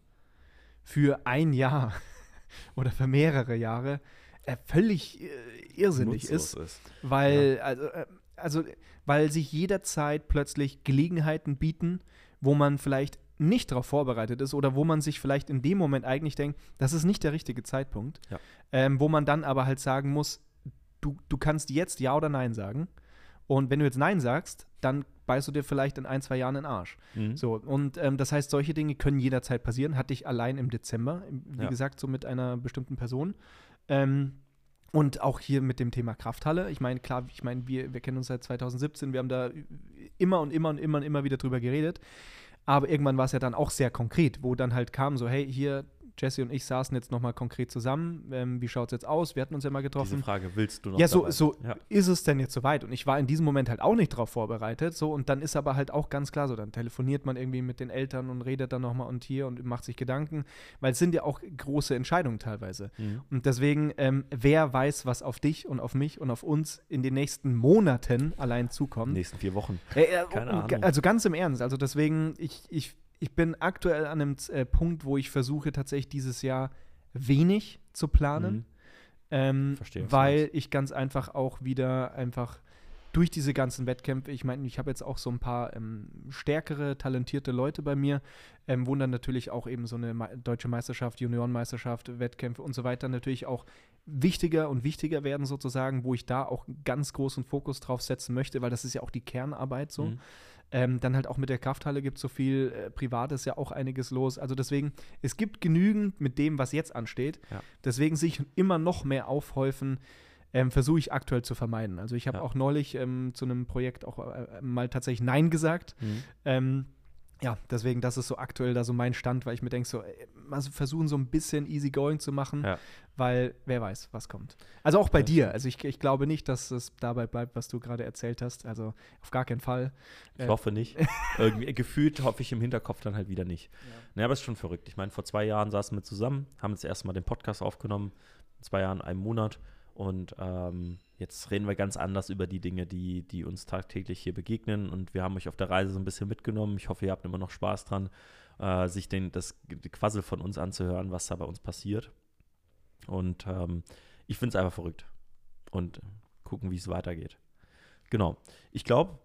für ein Jahr [laughs] oder für mehrere Jahre äh, völlig äh, irrsinnig ist, ist, Weil, ja. also, äh, also, weil sich jederzeit plötzlich Gelegenheiten bieten, wo man vielleicht nicht darauf vorbereitet ist oder wo man sich vielleicht in dem Moment eigentlich denkt, das ist nicht der richtige Zeitpunkt, ja. ähm, wo man dann aber halt sagen muss, du, du kannst jetzt Ja oder Nein sagen. Und wenn du jetzt Nein sagst, dann beißt du dir vielleicht in ein, zwei Jahren den Arsch. Mhm. So, und ähm, das heißt, solche Dinge können jederzeit passieren. Hatte ich allein im Dezember, wie ja. gesagt, so mit einer bestimmten Person. Ähm, und auch hier mit dem Thema Krafthalle. Ich meine, klar, ich meine, wir, wir kennen uns seit 2017, wir haben da immer und immer und immer und immer wieder drüber geredet. Aber irgendwann war es ja dann auch sehr konkret, wo dann halt kam so, hey, hier, Jesse und ich saßen jetzt nochmal konkret zusammen. Ähm, wie schaut es jetzt aus? Wir hatten uns ja mal getroffen. Diese Frage, willst du noch? Ja, so, so ja. ist es denn jetzt soweit? Und ich war in diesem Moment halt auch nicht drauf vorbereitet. So, und dann ist aber halt auch ganz klar so, dann telefoniert man irgendwie mit den Eltern und redet dann nochmal und hier und macht sich Gedanken, weil es sind ja auch große Entscheidungen teilweise. Mhm. Und deswegen, ähm, wer weiß, was auf dich und auf mich und auf uns in den nächsten Monaten allein zukommt. In den nächsten vier Wochen. Äh, äh, Keine Ahnung. Also ganz im Ernst. Also deswegen, ich, ich ich bin aktuell an einem äh, Punkt, wo ich versuche tatsächlich dieses Jahr wenig zu planen. Mhm. Ähm, Verstehe. Weil ich ganz einfach auch wieder einfach durch diese ganzen Wettkämpfe, ich meine, ich habe jetzt auch so ein paar ähm, stärkere, talentierte Leute bei mir, ähm, wo dann natürlich auch eben so eine Me deutsche Meisterschaft, Juniorenmeisterschaft, Wettkämpfe und so weiter natürlich auch wichtiger und wichtiger werden sozusagen, wo ich da auch ganz großen Fokus drauf setzen möchte, weil das ist ja auch die Kernarbeit so. Mhm. Ähm, dann halt auch mit der Krafthalle gibt es so viel äh, Privates ja auch einiges los. Also deswegen, es gibt genügend mit dem, was jetzt ansteht. Ja. Deswegen sich immer noch mehr aufhäufen, ähm, versuche ich aktuell zu vermeiden. Also ich habe ja. auch neulich ähm, zu einem Projekt auch äh, mal tatsächlich Nein gesagt. Mhm. Ja, deswegen, das ist so aktuell da so mein Stand, weil ich mir denke, so, mal versuchen so ein bisschen easy going zu machen, ja. weil wer weiß, was kommt. Also auch bei ja. dir. Also ich, ich glaube nicht, dass es dabei bleibt, was du gerade erzählt hast. Also auf gar keinen Fall. Ich äh, hoffe nicht. [laughs] Irgendwie gefühlt hoffe ich im Hinterkopf dann halt wieder nicht. Ja. Naja, aber es ist schon verrückt. Ich meine, vor zwei Jahren saßen wir zusammen, haben das erste Mal den Podcast aufgenommen, in zwei Jahren, einem Monat. Und ähm, jetzt reden wir ganz anders über die Dinge, die, die uns tagtäglich hier begegnen. Und wir haben euch auf der Reise so ein bisschen mitgenommen. Ich hoffe, ihr habt immer noch Spaß dran, äh, sich den, das Quassel von uns anzuhören, was da bei uns passiert. Und ähm, ich finde es einfach verrückt. Und gucken, wie es weitergeht. Genau. Ich glaube,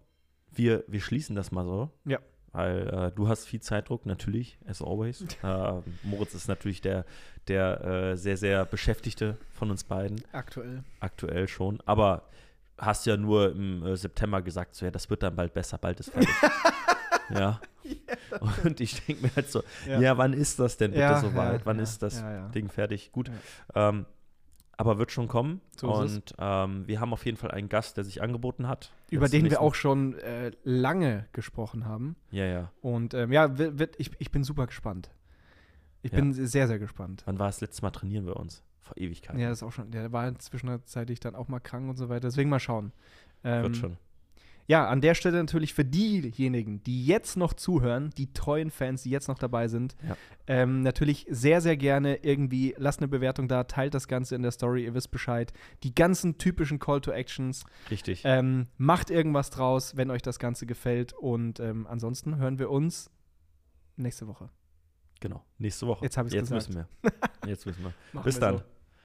wir, wir schließen das mal so. Ja weil äh, du hast viel Zeitdruck, natürlich, as always. [laughs] äh, Moritz ist natürlich der, der äh, sehr, sehr Beschäftigte von uns beiden. Aktuell. Aktuell schon. Aber hast ja nur im äh, September gesagt, so ja, das wird dann bald besser, bald ist fertig. [laughs] ja. ja und ich denke mir halt so, ja. ja. wann ist das denn bitte ja, soweit? wann ist das Ding fertig? Gut. Ähm, aber wird schon kommen. So und ähm, wir haben auf jeden Fall einen Gast, der sich angeboten hat. Über den wir auch schon äh, lange gesprochen haben. Ja, ja. Und ähm, ja, wird, wird, ich, ich bin super gespannt. Ich Ja. bin sehr, sehr gespannt. Wann war das letzte Mal trainieren wir uns? Vor Ewigkeiten. Ja, das ist auch schon. Der war zwischenzeitlich dann auch mal krank und so weiter. Deswegen mal schauen. Ähm, Wird schon. Ja, an der Stelle natürlich für diejenigen, die jetzt noch zuhören, die treuen Fans, die jetzt noch dabei sind, Ja. ähm, natürlich sehr, sehr gerne irgendwie, lasst eine Bewertung da, teilt das Ganze in der Story, ihr wisst Bescheid. Die ganzen typischen Call to Actions, Richtig. ähm, macht irgendwas draus, wenn euch das Ganze gefällt. Und ähm, ansonsten hören wir uns nächste Woche. genau. Nächste Woche. Jetzt hab ich's Jetzt gesagt. müssen wir. [laughs] Jetzt müssen wir. Bis wir dann. so.